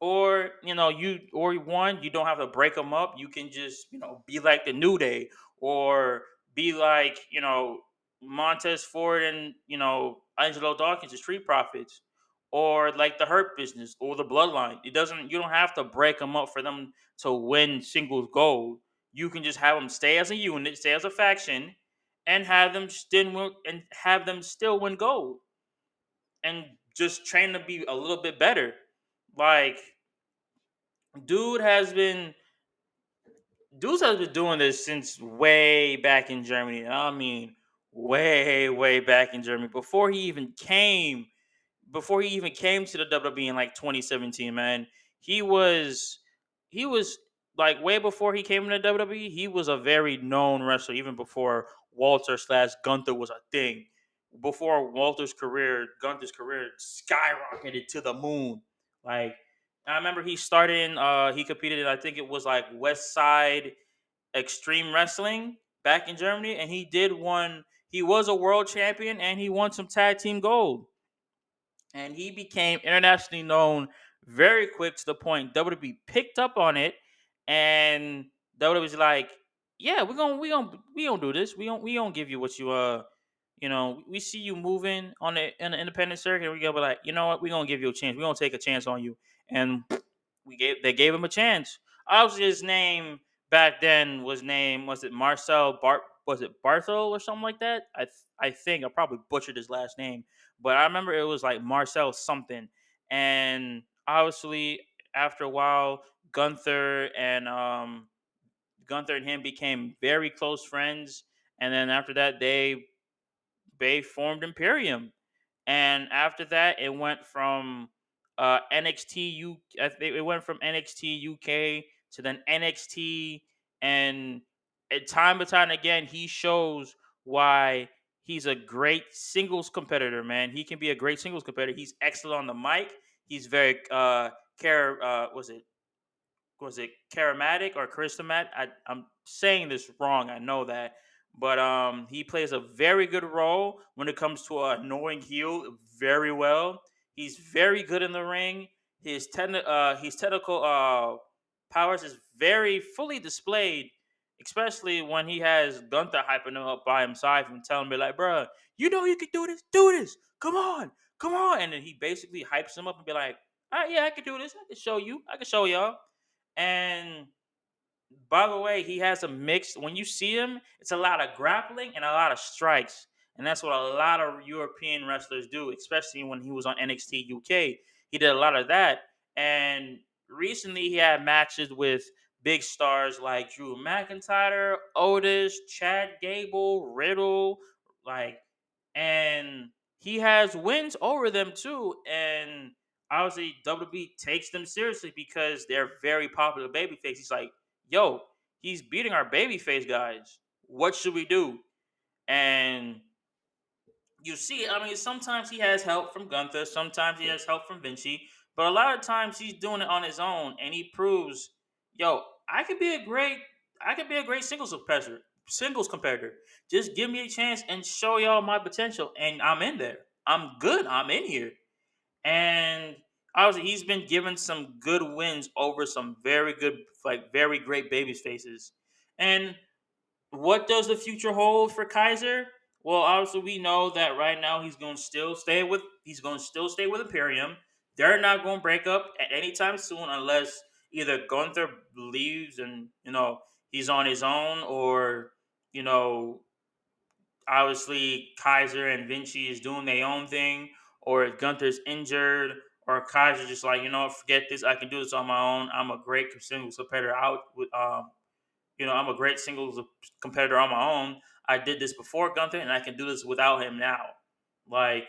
or you know you or one you don't have to break them up you can just you know be like the new day or be like you know montez ford and you know angelo dawkins the street profits or like the hurt business or the bloodline. It doesn't you don't have to break them up for them to win singles gold. You can just have them stay as a unit stay as a faction and have them still win, and have them still win gold and just train to be a little bit better like dude has been dude has been doing this since way back in Germany. I mean, way, way back in Germany before he even came, before he even came to the WWE in like 2017. Man, he was, he was like way before he came into WWE. He was a very known wrestler, even before Walter slash Gunther was a thing. Before Walter's career, Gunther's career skyrocketed to the moon. Like I remember he started in uh he competed in I think it was like West Side Extreme Wrestling back in Germany and he did one he was a world champion and he won some tag team gold. And he became internationally known very quick to the point WWE picked up on it and WWE was like, "Yeah, we're to we to we to do this. We don't we don't give you what you uh you know, we see you moving on the in the independent circuit. We go, be like, you know what? We're gonna give you a chance. We're gonna take a chance on you. And we gave they gave him a chance. Obviously, his name back then was name was it Marcel Bart was it Barthel or something like that? I th- I think I probably butchered his last name, but I remember it was like Marcel something. And obviously, after a while, Gunther and um Gunther and him became very close friends. And then after that, they they formed Imperium, and after that, it went from uh, NXT U. It went from NXT UK to then NXT, and time and time again, he shows why he's a great singles competitor. Man, he can be a great singles competitor. He's excellent on the mic. He's very uh, care. Uh, was it was it charismatic or charismatic? I, I'm saying this wrong. I know that, but um, he plays a very good role when it comes to a annoying heel very well. He's very good in the ring. His ten, uh, his technical uh, powers is very fully displayed, especially when he has Gunther hyping him up by his side and telling me like, "Bruh, you know you can do this. Do this. Come on, come on." And then he basically hypes him up and be like, "Ah, yeah, I can do this. I can show you. I can show y'all." And by the way, he has a mix. When you see him, it's a lot of grappling and a lot of strikes. And that's what a lot of European wrestlers do, especially when he was on NXT UK. He did a lot of that. And recently he had matches with big stars like Drew McIntyre, Otis, Chad Gable, Riddle, like and he has wins over them too. And obviously WWE takes them seriously because they're very popular babyface. He's like, yo, he's beating our babyface guys. What should we do? And you see, I mean, sometimes he has help from Gunther, sometimes he has help from Vinci, but a lot of times he's doing it on his own, and he proves, yo, I could be a great, I could be a great singles competitor. Singles competitor. Just give me a chance and show y'all my potential, and I'm in there. I'm good. I'm in here. And obviously, he's been given some good wins over some very good, like very great baby faces. And what does the future hold for Kaiser? Well, obviously, we know that right now he's going to still stay with he's going to still stay with Imperium. They're not going to break up at any time soon unless either Gunther leaves and you know he's on his own, or you know obviously Kaiser and Vinci is doing their own thing, or if Gunther's injured, or Kaiser just like, you know, forget this, I can do this on my own. I'm a great singles competitor out with um, you know, I'm a great singles competitor on my own. I did this before Gunther and I can do this without him now. Like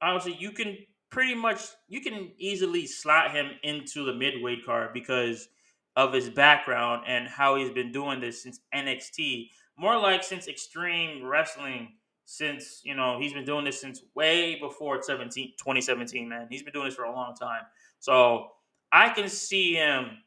honestly, you can pretty much you can easily slot him into the midweight card because of his background and how he's been doing this since NXT. More like since Extreme Wrestling, since, you know, he's been doing this since way before 17, 2017, man. He's been doing this for a long time. So I can see him,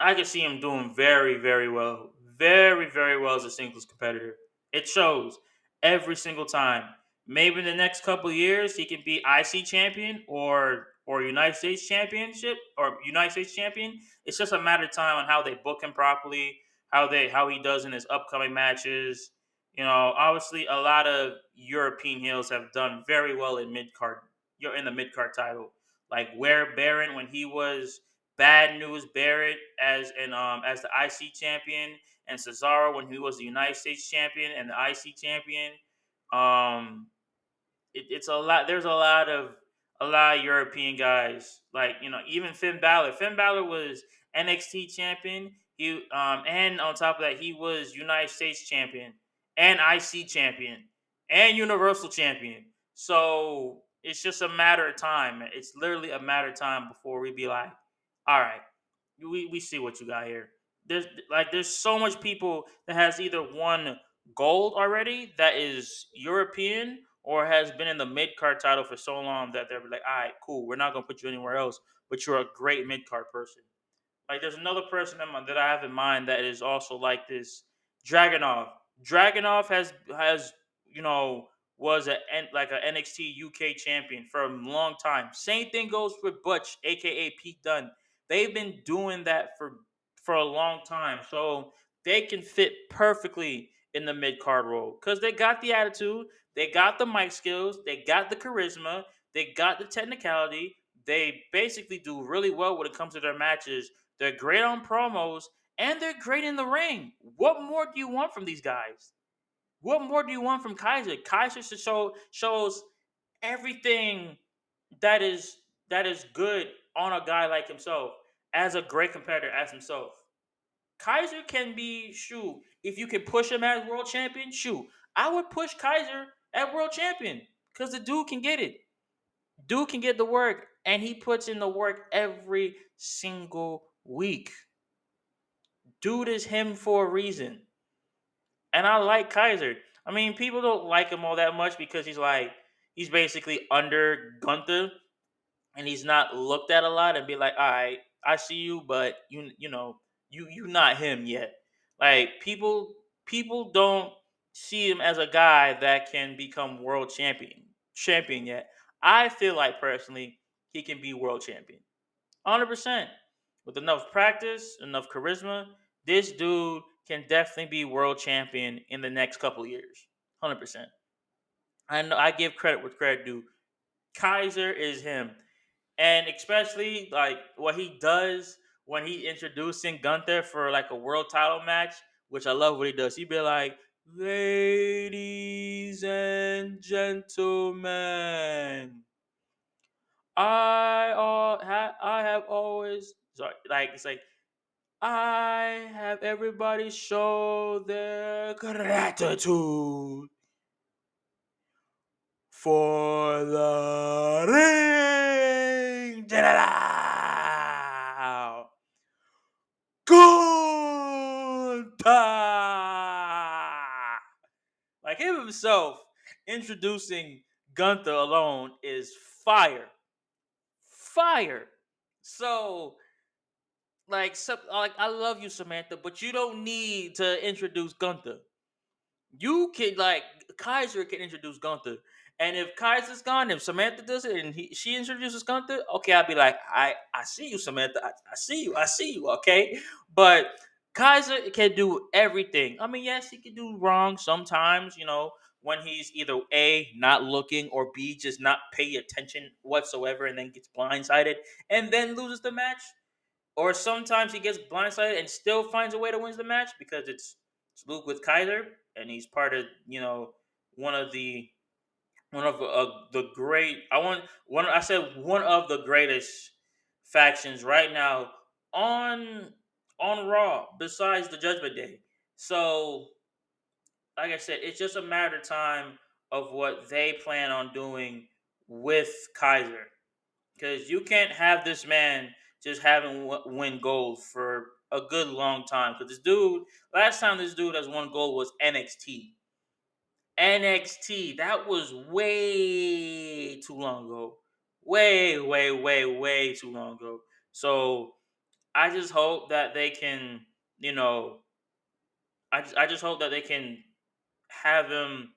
I can see him doing very, very well. Very, very well as a singles competitor. It shows every single time. Maybe in the next couple years he can be IC champion or or United States Championship or United States champion. It's just a matter of time on how they book him properly, how they how he does in his upcoming matches. You know, obviously a lot of European heels have done very well in mid card. You're in the mid card title, like where Barrett when he was Bad News Barrett as and um as the IC champion, and Cesaro when he was the United States champion and the IC champion. Um, it, it's a lot. There's a lot of a lot of European guys, like you know, even Finn Balor. Finn Balor was NXT champion. He um, and on top of that, he was United States champion and IC champion and Universal champion. So it's just a matter of time. It's literally a matter of time before we be like, all right, we, we see what you got here. There's like there's so much people that has either won gold already that is European or has been in the mid card title for so long that they're like, all right, cool, we're not gonna put you anywhere else, but you're a great mid card person. Like there's another person that I have in mind that is also like this. Dragunov. Dragunov has has you know was a like a NXT UK champion for a long time. Same thing goes with Butch, aka Pete Dunne. They've been doing that for for a long time, so they can fit perfectly in the mid card role because they got the attitude, they got the mic skills, they got the charisma, they got the technicality. They basically do really well when it comes to their matches. They're great on promos and they're great in the ring. What more do you want from these guys? What more do you want from Kaiser? Kaiser show, shows everything that is that is good on a guy like himself as a great competitor as himself. Kaiser can be shoot if you can push him as world champion. Shoot, I would push Kaiser at world champion because the dude can get it. Dude can get the work, and he puts in the work every single week. Dude is him for a reason. And I like Kaiser. I mean, people don't like him all that much because he's like, he's basically under Gunther and he's not looked at a lot and be like, all right, I see you, but you you know, you you not him yet. Like people people don't see him as a guy that can become world champion champion yet. I feel like personally he can be world champion. 100%. With enough practice, enough charisma, this dude can definitely be world champion in the next couple years. 100%. I know I give credit with credit due. Kaiser is him. And especially like what he does when he introducing Gunther for like a world title match, which I love what he does. He'd be like, Ladies and gentlemen, I all ha- I have always sorry, like it's like I have everybody show their gratitude for the ring. Da-da-da. Like him himself introducing Gunther alone is fire. Fire. So like, like I love you, Samantha, but you don't need to introduce Gunther. You can like Kaiser can introduce Gunther. And if Kaiser's gone, if Samantha does it and he, she introduces Gunther, okay, I'll be like, I, I see you, Samantha. I, I see you. I see you. Okay. But Kaiser can do everything. I mean, yes, he can do wrong sometimes, you know, when he's either A, not looking, or B, just not pay attention whatsoever and then gets blindsided and then loses the match. Or sometimes he gets blindsided and still finds a way to win the match because it's, it's Luke with Kaiser and he's part of, you know, one of the one of uh, the great I want one I said one of the greatest factions right now on on Raw besides the Judgment Day. So like I said, it's just a matter of time of what they plan on doing with Kaiser. Because you can't have this man just having win gold for a good long time. Because this dude, last time this dude has won gold was NXT. NXT. That was way too long ago. Way, way, way, way too long ago. So I just hope that they can, you know, I just, I just hope that they can have him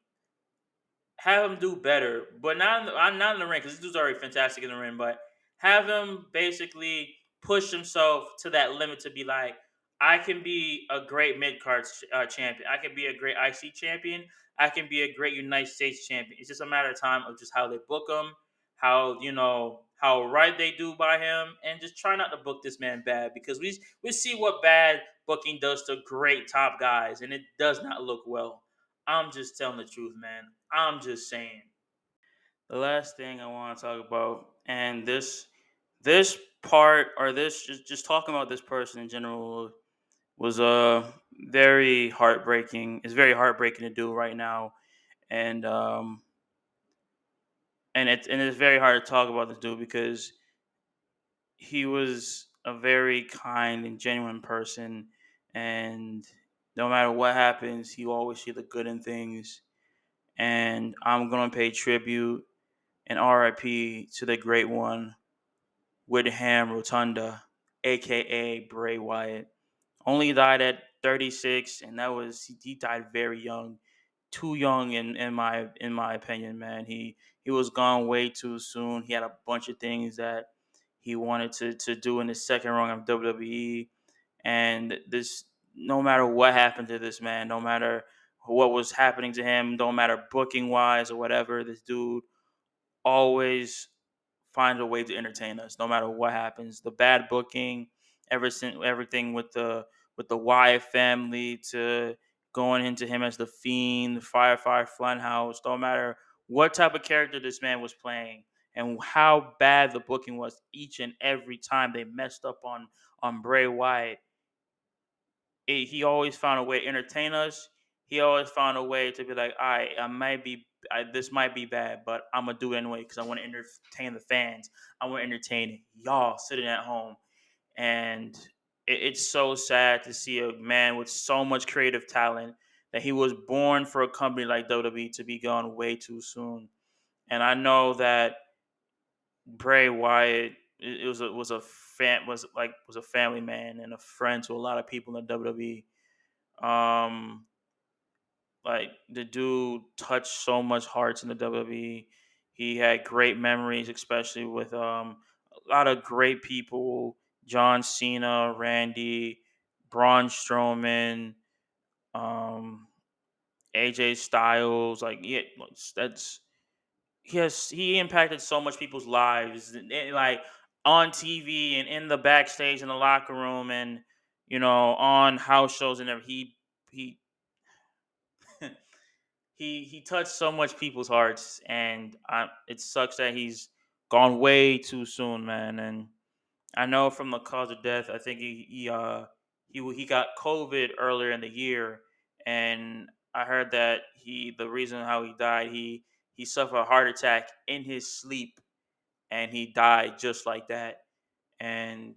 have him do better, but not in the, not in the ring because this dude's already fantastic in the ring. But have him basically push himself to that limit to be like, I can be a great mid card uh, champion. I can be a great IC champion. I can be a great United States champion. It's just a matter of time of just how they book him, how you know how right they do by him, and just try not to book this man bad because we we see what bad booking does to great top guys, and it does not look well. I'm just telling the truth, man. I'm just saying. The last thing I want to talk about, and this this part or this just just talking about this person in general was uh very heartbreaking. It's very heartbreaking to do right now, and um and it's and it's very hard to talk about this dude because he was a very kind and genuine person, and no matter what happens, he always see the good in things. And I'm gonna pay tribute and RIP to the great one, Windham Rotunda, aka Bray Wyatt. Only died at 36, and that was he died very young, too young in, in my in my opinion, man. He he was gone way too soon. He had a bunch of things that he wanted to to do in the second run of WWE, and this no matter what happened to this man, no matter what was happening to him, no matter booking wise or whatever, this dude always finds a way to entertain us, no matter what happens. The bad booking, ever since everything with the with the Wyatt family to going into him as the fiend, the Firefly Funhouse, no matter what type of character this man was playing and how bad the booking was each and every time they messed up on on Bray Wyatt. It, he always found a way to entertain us. He always found a way to be like, all right, I might be I, this might be bad, but I'm gonna do it anyway because I want to entertain the fans. I want to entertain y'all sitting at home, and it, it's so sad to see a man with so much creative talent that he was born for a company like WWE to be gone way too soon. And I know that Bray Wyatt it, it was a was a fan was like was a family man and a friend to a lot of people in the WWE. Um, like the dude touched so much hearts in the WWE. He had great memories, especially with um, a lot of great people: John Cena, Randy, Braun Strowman, um, AJ Styles. Like, yeah, that's he has he impacted so much people's lives, like on TV and in the backstage in the locker room, and you know on house shows and everything. He he he he touched so much people's hearts, and I, it sucks that he's gone way too soon, man. And I know from the cause of death, I think he he uh he he got COVID earlier in the year, and I heard that he the reason how he died he he suffered a heart attack in his sleep, and he died just like that. And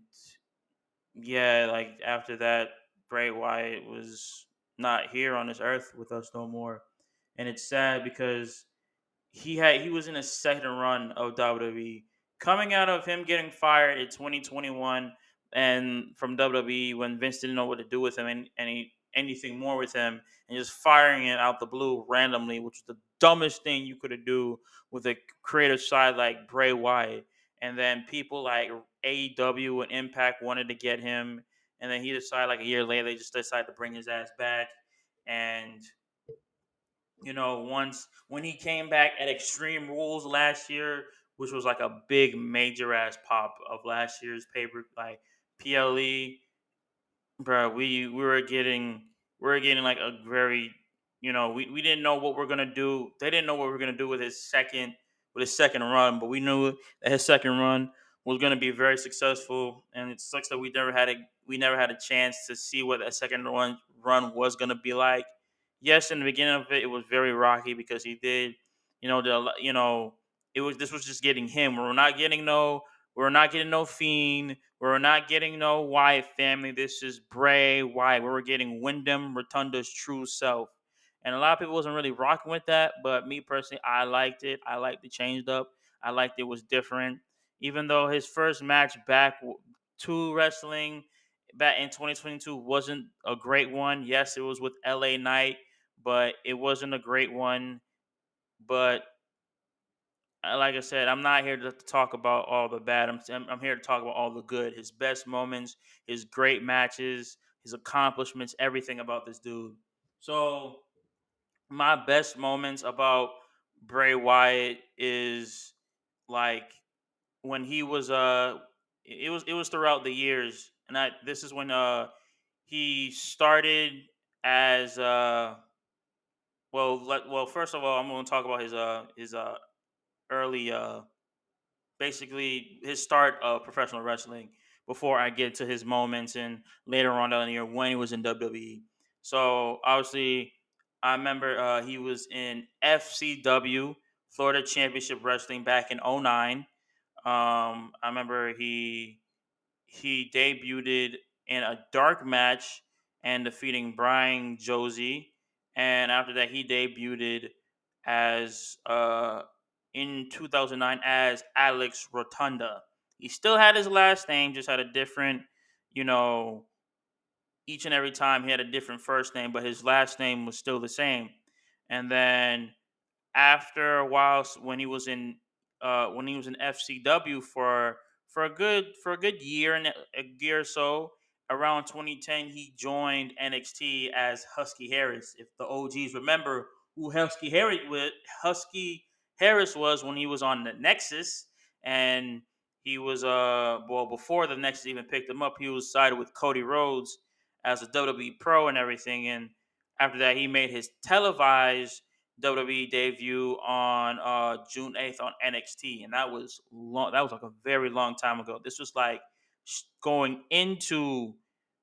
yeah, like after that, Bray Wyatt was not here on this earth with us no more and it's sad because he had he was in a second run of WWE. Coming out of him getting fired in 2021 and from WWE when Vince didn't know what to do with him and any anything more with him and just firing it out the blue randomly, which was the dumbest thing you could have do with a creative side like Bray Wyatt. And then people like AEW and Impact wanted to get him, and then he decided like a year later they just decided to bring his ass back. And you know, once when he came back at Extreme Rules last year, which was like a big major ass pop of last year's paper, like PLE, bro, we we were getting we were getting like a very, you know, we, we didn't know what we are gonna do. They didn't know what we are gonna do with his second with his second run, but we knew that his second run was gonna be very successful. And it sucks that we never had a we never had a chance to see what that second run run was gonna be like yes, in the beginning of it, it was very rocky because he did, you know, the you know, it was this was just getting him. We're not getting no, we're not getting no fiend. We're not getting no Wyatt family. This is Bray Wyatt. We were getting Windham Rotunda's true self. And a lot of people wasn't really rocking with that, but me personally, I liked it. I liked the changed up. I liked it was different. Even though his first match back to wrestling back in 2022 wasn't a great one. Yes, it was with LA Knight but it wasn't a great one. But uh, like I said, I'm not here to talk about all the bad. I'm I'm here to talk about all the good. His best moments, his great matches, his accomplishments, everything about this dude. So my best moments about Bray Wyatt is like when he was uh it was it was throughout the years and I this is when uh he started as uh well let, well first of all I'm going to talk about his uh his uh early uh basically his start of professional wrestling before I get to his moments and later on down the year when he was in WWE. So obviously, I remember uh, he was in FCW Florida Championship Wrestling back in '09. Um, I remember he he debuted in a dark match and defeating Brian Josie, and after that he debuted as uh in 2009 as Alex Rotunda. He still had his last name, just had a different, you know, each and every time he had a different first name, but his last name was still the same. And then after a while, when he was in uh, when he was in FCW for for a good for a good year and a year or so, around 2010, he joined NXT as Husky Harris. If the OGs remember who Husky Harris with Husky Harris was when he was on the Nexus, and he was uh well before the Nexus even picked him up, he was sided with Cody Rhodes as a WWE pro and everything, and after that, he made his televised WWE debut on uh, June 8th on NXT, and that was long. That was like a very long time ago. This was like going into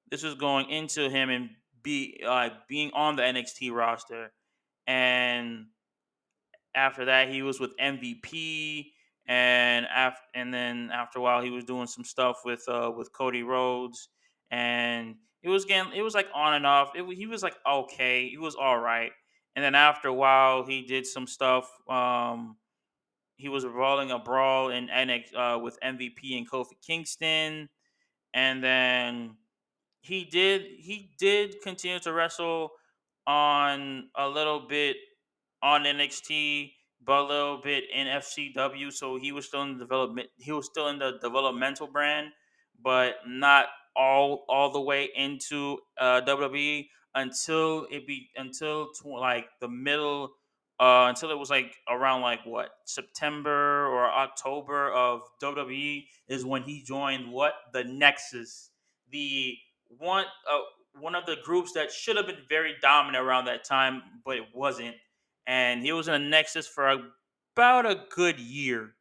this was going into him and be uh, being on the NXT roster, and after that, he was with MVP, and after and then after a while, he was doing some stuff with uh, with Cody Rhodes, and it was getting it was like on and off. It, he was like okay, he was all right, and then after a while, he did some stuff. Um, he was brawling a brawl in NX uh, with MVP and Kofi Kingston, and then he did he did continue to wrestle on a little bit on NXT, but a little bit in FCW. So he was still in the development. He was still in the developmental brand, but not all all the way into uh, WWE until it be until tw- like the middle. Uh, until it was like around like what September or October of WWE is when he joined what the Nexus, the one uh, one of the groups that should have been very dominant around that time, but it wasn't and he was in the Nexus for about a good year.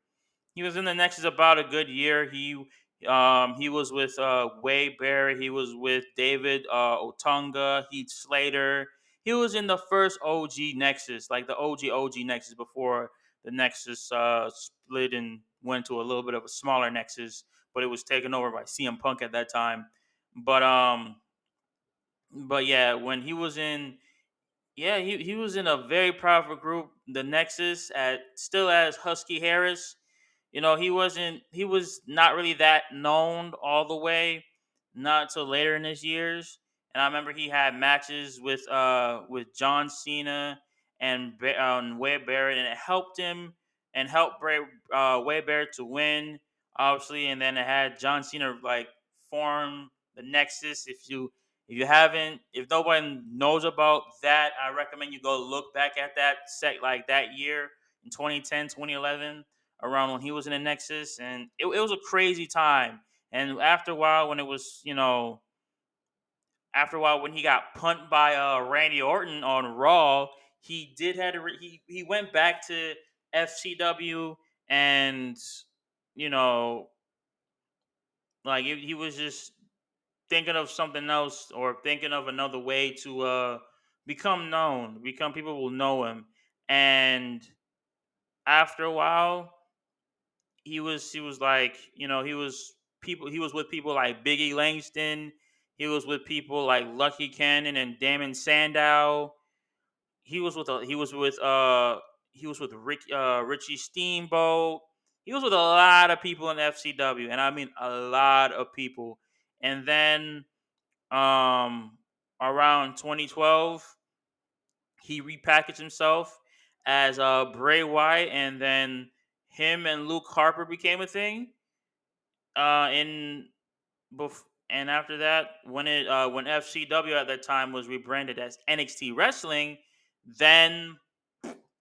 He was in the Nexus about a good year. He um he was with uh Barrett. He was with David uh Otunga, Heath Slater. He was in the first OG Nexus, like the OG OG Nexus before the Nexus uh split and went to a little bit of a smaller Nexus, but it was taken over by CM Punk at that time. But um but yeah, when he was in yeah, he, he was in a very powerful group, the Nexus, at still as Husky Harris. You know, he wasn't he was not really that known all the way, not until later in his years. And I remember he had matches with uh with John Cena and um, Wade Barrett, and it helped him and helped Bray uh, Wade Barrett to win, obviously. And then it had John Cena like form the Nexus. If you if you haven't, if nobody knows about that, I recommend you go look back at that set like that year in 2010, 2011 around when he was in the Nexus, and it, it was a crazy time. And after a while, when it was, you know, after a while when he got punt by uh, Randy Orton on Raw, he did had to re- he he went back to FCW, and you know, like he, he was just thinking of something else or thinking of another way to uh become known, become people will know him, and after a while he was he was like you know he was people he was with people like Biggie Langston. He was with people like Lucky Cannon and Damien Sandow. He was with a, he was with uh he was with Rick uh Richie Steamboat. He was with a lot of people in FCW, and I mean a lot of people. And then um around 2012, he repackaged himself as uh Bray Wyatt, and then him and Luke Harper became a thing. Uh, in bef- and after that, when it uh, when FCW at that time was rebranded as NXT Wrestling, then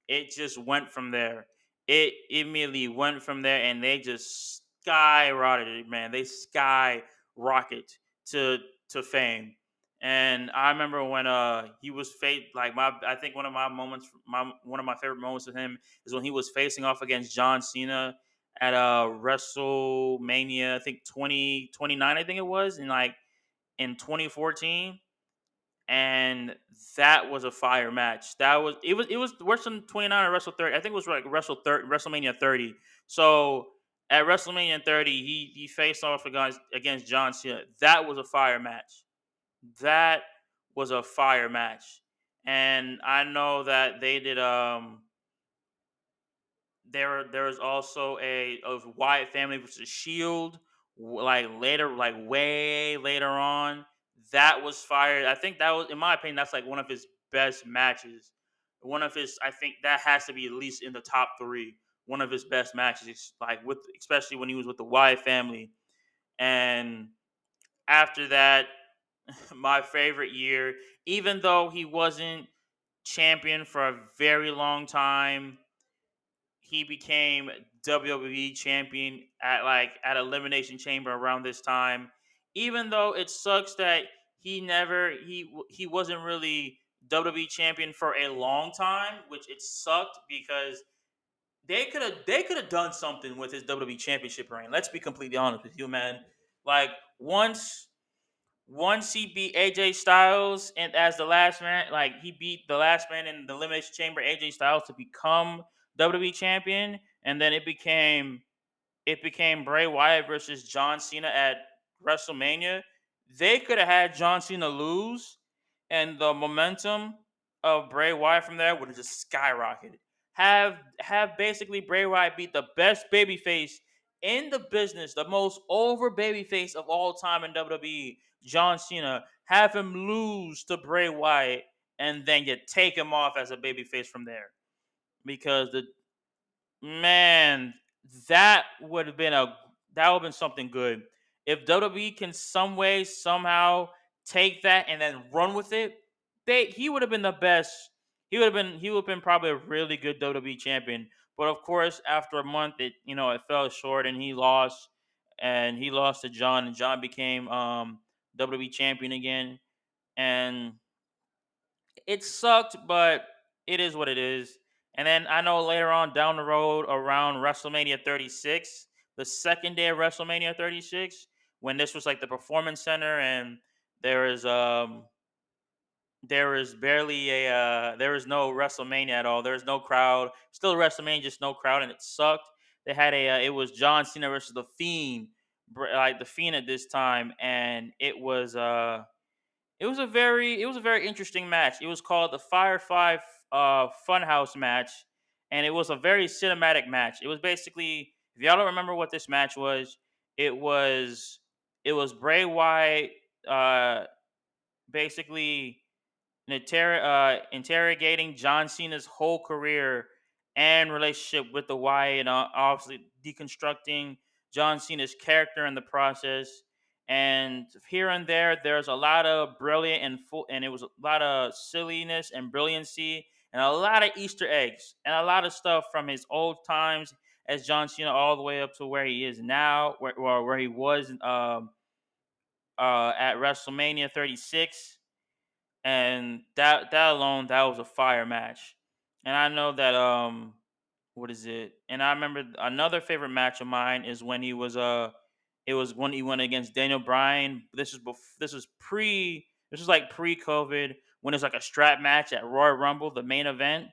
it just went from there. It immediately went from there, and they just skyrocketed, man. They skyrocket to to fame. And I remember when uh he was face like my I think one of my moments my one of my favorite moments with him is when he was facing off against John Cena at uh WrestleMania I think 20 29 I think it was in like in 2014 and that was a fire match. That was it was it was Wrestle 29 or Wrestle 30. I think it was like Wrestle 30 WrestleMania 30. So at WrestleMania 30, he he faced off against against John Cena. That was a fire match that was a fire match. And I know that they did um there there was also a of Wyatt family versus Shield like later like way later on. That was fired. I think that was in my opinion that's like one of his best matches. One of his I think that has to be at least in the top 3. One of his best matches like with especially when he was with the Wyatt family. And after that my favorite year, even though he wasn't champion for a very long time. He became WWE champion at like at Elimination Chamber around this time. Even though it sucks that he never he he wasn't really WWE champion for a long time, which it sucked because they could have they could have done something with his WWE championship reign. Let's be completely honest with you, man. Like once once he beat AJ Styles and as the last man, like he beat the last man in the Elimination Chamber, AJ Styles, to become WWE champion, and then it became it became Bray Wyatt versus John Cena at WrestleMania. They could have had John Cena lose, and the momentum of Bray Wyatt from there would have just skyrocketed. Have have basically Bray Wyatt beat the best babyface in the business, the most over babyface of all time in WWE, John Cena, have him lose to Bray Wyatt, and then you take him off as a babyface from there. Because the man, that would have been a that would have been something good. If WWE can some way, somehow take that and then run with it, they he would have been the best. He would have been he would have been probably a really good WWE champion. But of course, after a month, it you know it fell short, and he lost, and he lost to John, and John became um, WWE champion again, and it sucked, but it is what it is. And then I know later on down the road, around WrestleMania 36, the second day of WrestleMania 36, when this was like the Performance Center, and there is um there is barely a uh, there is no WrestleMania at all. There's no crowd. Still WrestleMania, just no crowd, and it sucked. They had a uh, it was John Cena versus the Fiend, like the Fiend at this time, and it was uh it was a very it was a very interesting match. It was called the Firefly uh Funhouse match, and it was a very cinematic match. It was basically if y'all don't remember what this match was, it was it was Bray Wyatt uh basically inter- uh, interrogating John Cena's whole career and relationship with the Wyatt, and uh, obviously deconstructing John Cena's character in the process. And here and there, there's a lot of brilliant and full, and it was a lot of silliness and brilliancy, and a lot of Easter eggs, and a lot of stuff from his old times as John Cena, all the way up to where he is now, where where, he was um, uh, at WrestleMania 36 and that that alone that was a fire match. And i know that um what is it? And i remember another favorite match of mine is when he was uh it was when he went against daniel bryan. This was before this was pre this was like pre-covid when it was like a strap match at royal rumble the main event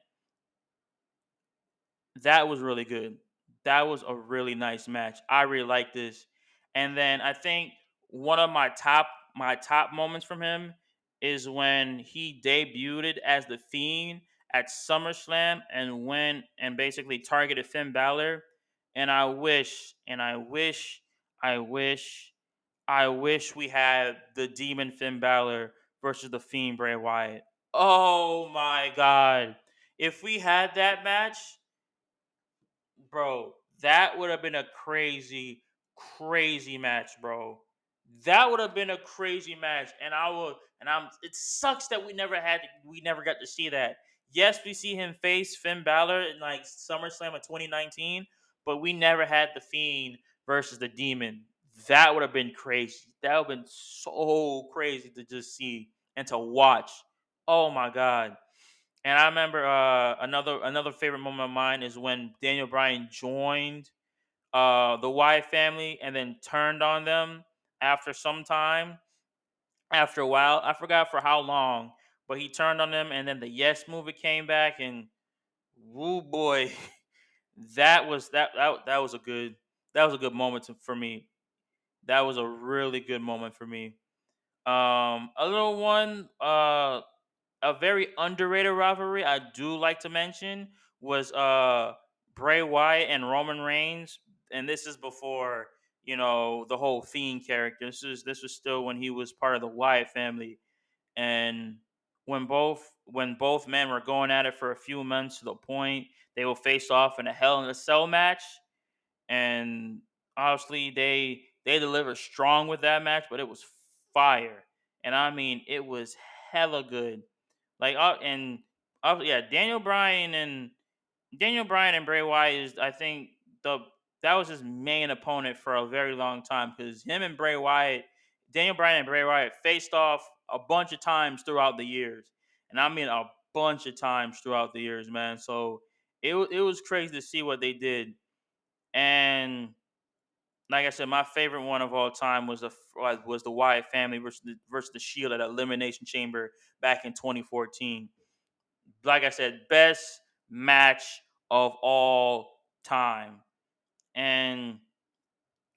that was really good. That was a really nice match. I really like this. And then i think one of my top my top moments from him is when he debuted as the Fiend at SummerSlam and went and basically targeted Finn Balor. And I wish, and I wish, I wish, I wish we had the Demon Finn Balor versus the Fiend Bray Wyatt. Oh my God. If we had that match, bro, that would have been a crazy, crazy match, bro. That would have been a crazy match, and I will. And I'm. It sucks that we never had. We never got to see that. Yes, we see him face Finn Balor in like SummerSlam of 2019, but we never had the Fiend versus the Demon. That would have been crazy. That would have been so crazy to just see and to watch. Oh my god. And I remember uh, another another favorite moment of mine is when Daniel Bryan joined uh, the Wyatt family and then turned on them after some time. After a while, I forgot for how long, but he turned on them, and then the Yes Movement came back, and woo boy, that was that that that was a good that was a good moment to, for me. That was a really good moment for me. Um, a little one, uh, a very underrated rivalry I do like to mention was uh Bray Wyatt and Roman Reigns, and this is before you know the whole Fiend character. This is this was still when he was part of the Wyatt family, and when both when both men were going at it for a few months to the point they will face off in a Hell in a Cell match, and obviously they they delivered strong with that match, but it was fire, and I mean it was hella good. Like uh, and uh, yeah, Daniel Bryan and Daniel Bryan and Bray Wyatt is I think the that was his main opponent for a very long time because him and Bray Wyatt, Daniel Bryan and Bray Wyatt faced off a bunch of times throughout the years, and I mean a bunch of times throughout the years, man. So it it was crazy to see what they did, and like I said, my favorite one of all time was the was the Wyatt family versus the, versus the Shield at Elimination Chamber back in 2014. Like I said, best match of all time, and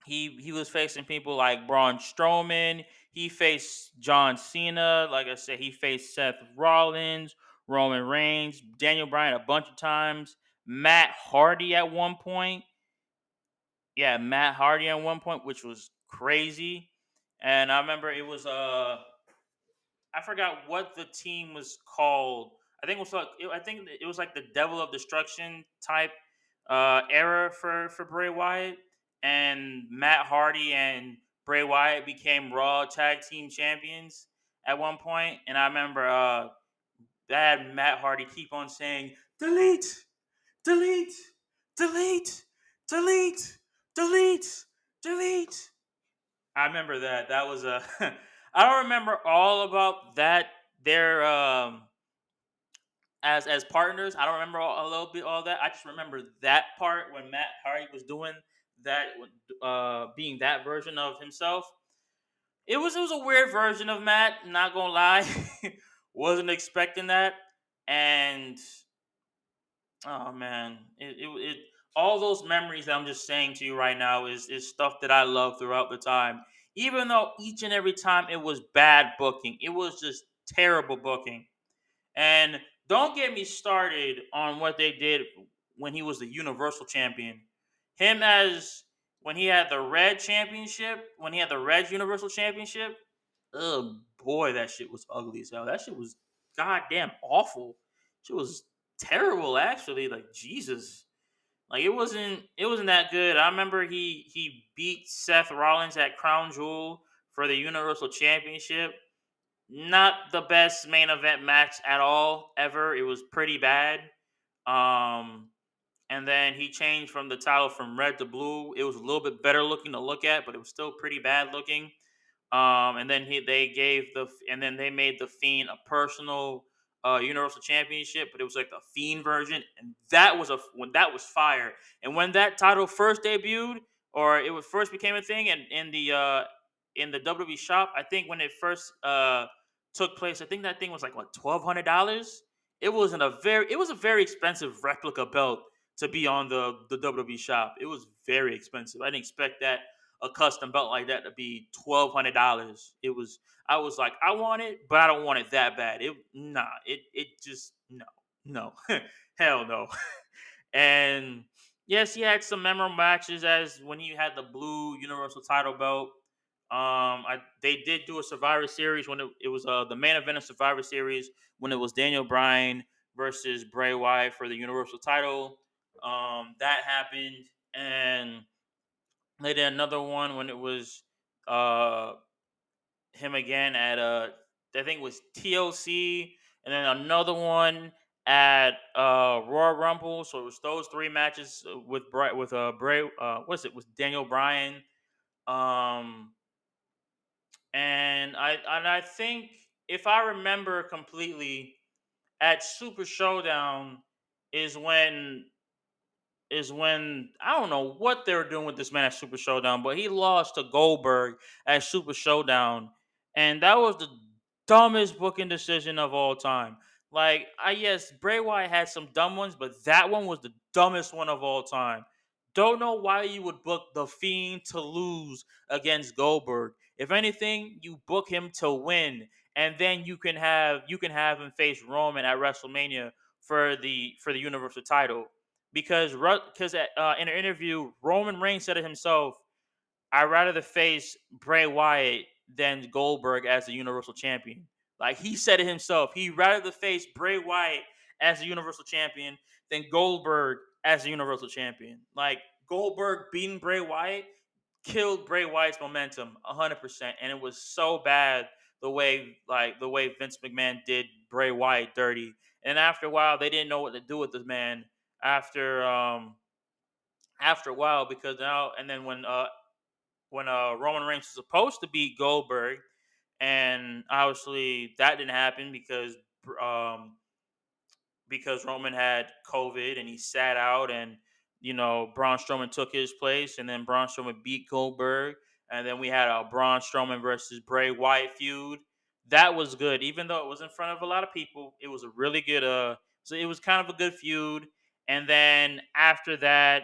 he he was facing people like Braun Strowman. He faced John Cena. Like I said, he faced Seth Rollins, Roman Reigns, Daniel Bryan a bunch of times, Matt Hardy at one point yeah, Matt Hardy at one point, which was crazy. And I remember it was uh I forgot what the team was called. I think it was like I think it was like the Devil of Destruction type uh era for for Bray Wyatt. And Matt Hardy and Bray Wyatt became Raw Tag Team Champions at one point. And I remember uh that Matt Hardy keep on saying delete! Delete! Delete! Delete delete, delete. I remember that. That was a. I don't remember all about that. Their um, as as partners. I don't remember all, a little bit all that. I just remember that part when Matt Hardy was doing that, uh, being that version of himself. It was it was a weird version of Matt. Not gonna lie, wasn't expecting that, and oh man, it it, it all those memories that I'm just saying to you right now is is stuff that I love throughout the time. Even though each and every time it was bad booking, it was just terrible booking. And don't get me started on what they did when he was the Universal Champion. Him as when he had the Red Championship, when he had the Red Universal Championship. Oh boy, that shit was ugly as hell. That shit was goddamn awful. Shit was terrible, actually. Like Jesus. Like it wasn't it wasn't that good. I remember he he beat Seth Rollins at Crown Jewel for the Universal Championship. Not the best main event match at all ever. It was pretty bad. Um and then he changed from the title from red to blue. It was a little bit better looking to look at, but it was still pretty bad looking. Um, and then he they gave the and then they made the Fiend a personal uh, Universal Championship, but it was like the Fiend version, and that was a when that was fire. And when that title first debuted, or it was first became a thing, and in the uh, in the WWE shop, I think when it first uh, took place, I think that thing was like what twelve hundred dollars. It wasn't a very it was a very expensive replica belt to be on the the WWE shop. It was very expensive. I didn't expect that a custom belt like that to be twelve hundred dollars. It was I was like, I want it, but I don't want it that bad. It nah, it it just no, no, hell no. and yes, he had some memorable matches as when he had the blue Universal Title belt. Um, I they did do a Survivor Series when it, it was uh the main event of Survivor Series when it was Daniel Bryan versus Bray Wyatt for the Universal Title. Um, that happened, and they did another one when it was uh him again at uh I think it was TLC, and then another one at uh Royal Rumble. So it was those three matches uh, with Bray with uh Bray uh what's it with Daniel Bryan. Um and I and I think if I remember completely, at Super Showdown is when is when I don't know what they were doing with this man at Super Showdown, but he lost to Goldberg at Super Showdown, and that was the dumbest booking decision of all time. Like, I yes, Bray Wyatt had some dumb ones, but that one was the dumbest one of all time. Don't know why you would book the Fiend to lose against Goldberg. If anything, you book him to win, and then you can have you can have him face Roman at WrestleMania for the for the Universal title because because uh, in an interview, Roman Reigns said it himself. I'd rather the face Bray Wyatt than Goldberg as the Universal Champion. Like he said it himself, he'd rather the face Bray Wyatt as the Universal Champion than Goldberg as the Universal Champion. Like Goldberg beating Bray Wyatt killed Bray Wyatt's momentum 100%, and it was so bad the way like the way Vince McMahon did Bray Wyatt dirty. And after a while, they didn't know what to do with this man after um after a while because now and then when uh when uh Roman Reigns was supposed to beat Goldberg and obviously that didn't happen because um because Roman had COVID and he sat out and you know Braun Strowman took his place and then Braun Strowman beat Goldberg and then we had a Braun Strowman versus Bray Wyatt feud. That was good, even though it was in front of a lot of people. It was a really good uh, so it was kind of a good feud. And then after that,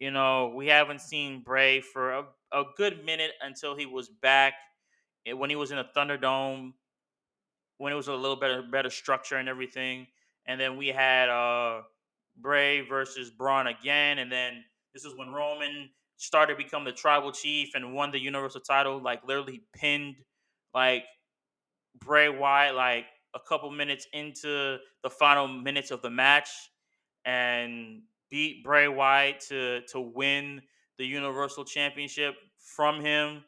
you know, we haven't seen Bray for a, a good minute until he was back eh, when he was in a Thunderdome, when it was a little better better structure and everything. And then we had uh Bray versus Braun again, and then this is when Roman started to become the tribal chief and won the Universal title, like literally pinned like Bray Wyatt like a couple minutes into the final minutes of the match and beat Bray Wyatt to to win the Universal Championship from him.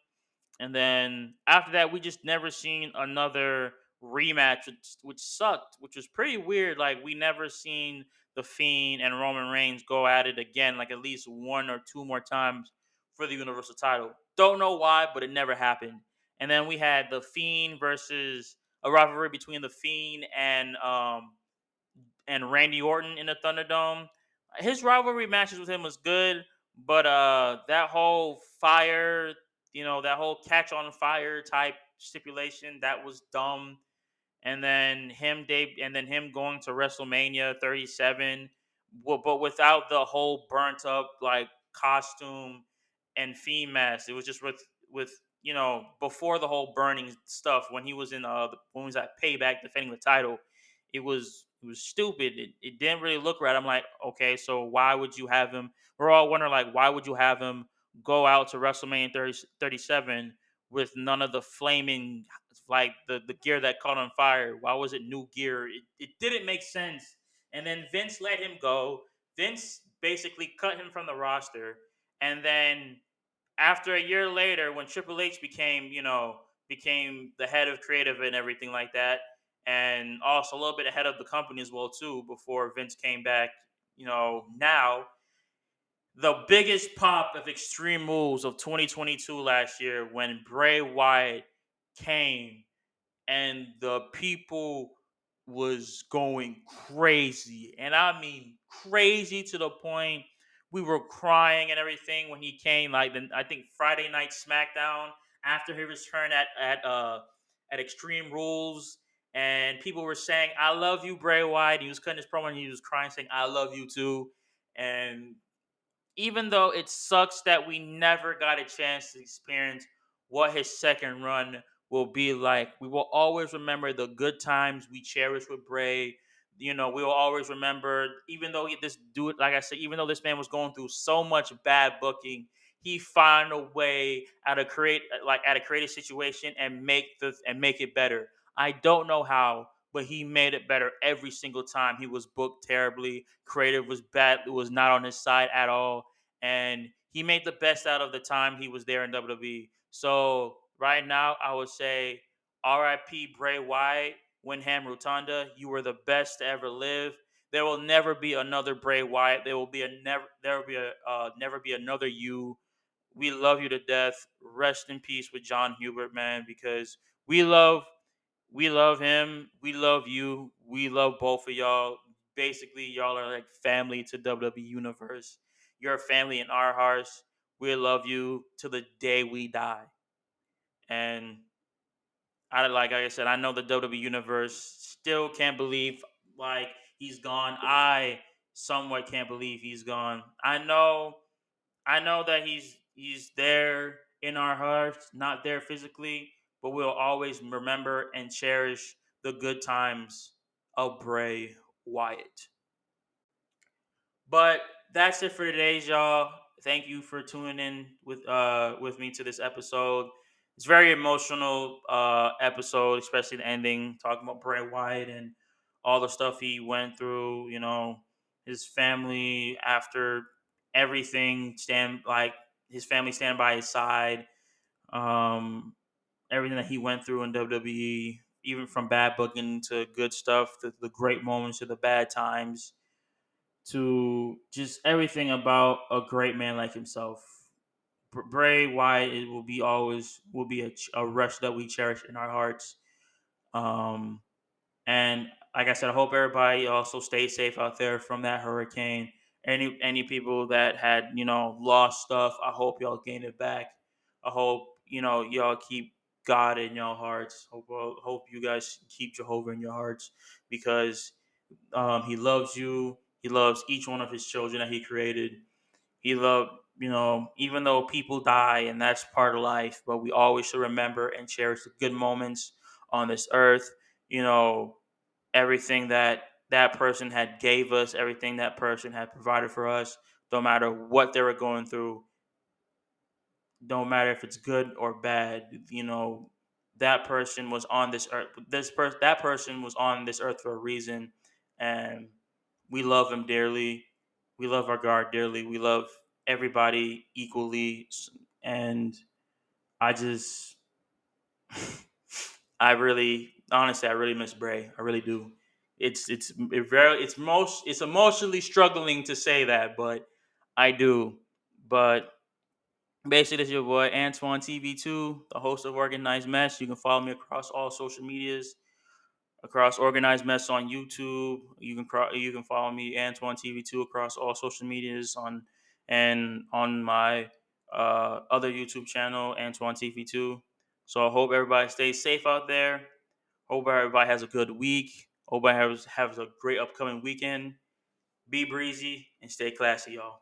And then after that, we just never seen another rematch, which, which sucked, which was pretty weird. Like we never seen the Fiend and Roman Reigns go at it again, like at least one or two more times for the Universal title. Don't know why, but it never happened. And then we had the Fiend versus a rivalry between the Fiend and um, and Randy Orton in the Thunderdome. His rivalry matches with him was good, but uh, that whole fire, you know, that whole catch on fire type stipulation, that was dumb. And then him, Dave, and then him going to WrestleMania 37, but without the whole burnt up like costume and Fiend mask. It was just with with you know before the whole burning stuff when he was in uh when he was at Payback defending the title. It was it was stupid. It, it didn't really look right. I'm like, okay, so why would you have him? We're all wondering, like, why would you have him go out to WrestleMania 30, 37 with none of the flaming, like the, the gear that caught on fire? Why was it new gear? It, it didn't make sense. And then Vince let him go. Vince basically cut him from the roster. And then after a year later, when Triple H became, you know, became the head of creative and everything like that, and also a little bit ahead of the company as well too before Vince came back. You know, now the biggest pop of extreme moves of 2022 last year when Bray Wyatt came and the people was going crazy. And I mean crazy to the point we were crying and everything when he came like the, I think Friday night SmackDown after his return at at uh at Extreme Rules and people were saying, "I love you, Bray Wyatt." He was cutting his promo and he was crying, saying, "I love you too." And even though it sucks that we never got a chance to experience what his second run will be like, we will always remember the good times we cherished with Bray. You know, we will always remember, even though this dude, like I said, even though this man was going through so much bad booking, he found a way out of create like at a creative situation and make the and make it better. I don't know how, but he made it better every single time. He was booked terribly. Creative was bad. It was not on his side at all. and he made the best out of the time he was there in WWE. So right now, I would say R.I.P. Bray Wyatt, Windham Rotunda. You were the best to ever live. There will never be another Bray Wyatt. There will be a never. There will be a uh, never be another you. We love you to death. Rest in peace with Jon Huber, man, because we love we love him. We love you. We love both of y'all. Basically, y'all are like family to WWE Universe. You're family in our hearts. We love you to the day we die. And I like I said, I know the WWE Universe still can't believe like he's gone. I somewhat can't believe he's gone. I know I know that he's he's there in our hearts, not there physically, but we'll always remember and cherish the good times of Bray Wyatt. But that's it for today's y'all. Thank you for tuning in with uh with me to this episode. It's very emotional uh episode, especially the ending, talking about Bray Wyatt and all the stuff he went through, you know, his family after everything stand like his family stand by his side. Um everything that he went through in WWE, even from bad booking to good stuff, the, the great moments to the bad times, to just everything about a great man like himself. Bray Wyatt it will be always will be a, a rush that we cherish in our hearts. Um, and like I said, I hope everybody also stays safe out there from that hurricane. Any any people that had you know lost stuff, I hope y'all gain it back. I hope you know y'all keep God in your hearts. Hope hope you guys keep Jehovah in your hearts because um, He loves you. He loves each one of His children that He created. He loved you know even though people die and that's part of life, but we always should remember and cherish the good moments on this earth. You know everything that that person had gave us, everything that person had provided for us, no matter what they were going through don't matter if it's good or bad you know that person was on this earth this person that person was on this earth for a reason and we love him dearly. We love our guard dearly. We love everybody equally and i just i really honestly i really miss bray. I really do. It's it's it very it's most it's emotionally struggling to say that but i do. But Basically, this is your boy Antoine TV2, the host of Organized Mess. You can follow me across all social medias, across Organized Mess on YouTube. You can you can follow me Antoine TV2 across all social medias on and on my uh, other YouTube channel Antoine TV2. So I hope everybody stays safe out there. Hope everybody has a good week. Hope everybody has, has a great upcoming weekend. Be breezy and stay classy, y'all.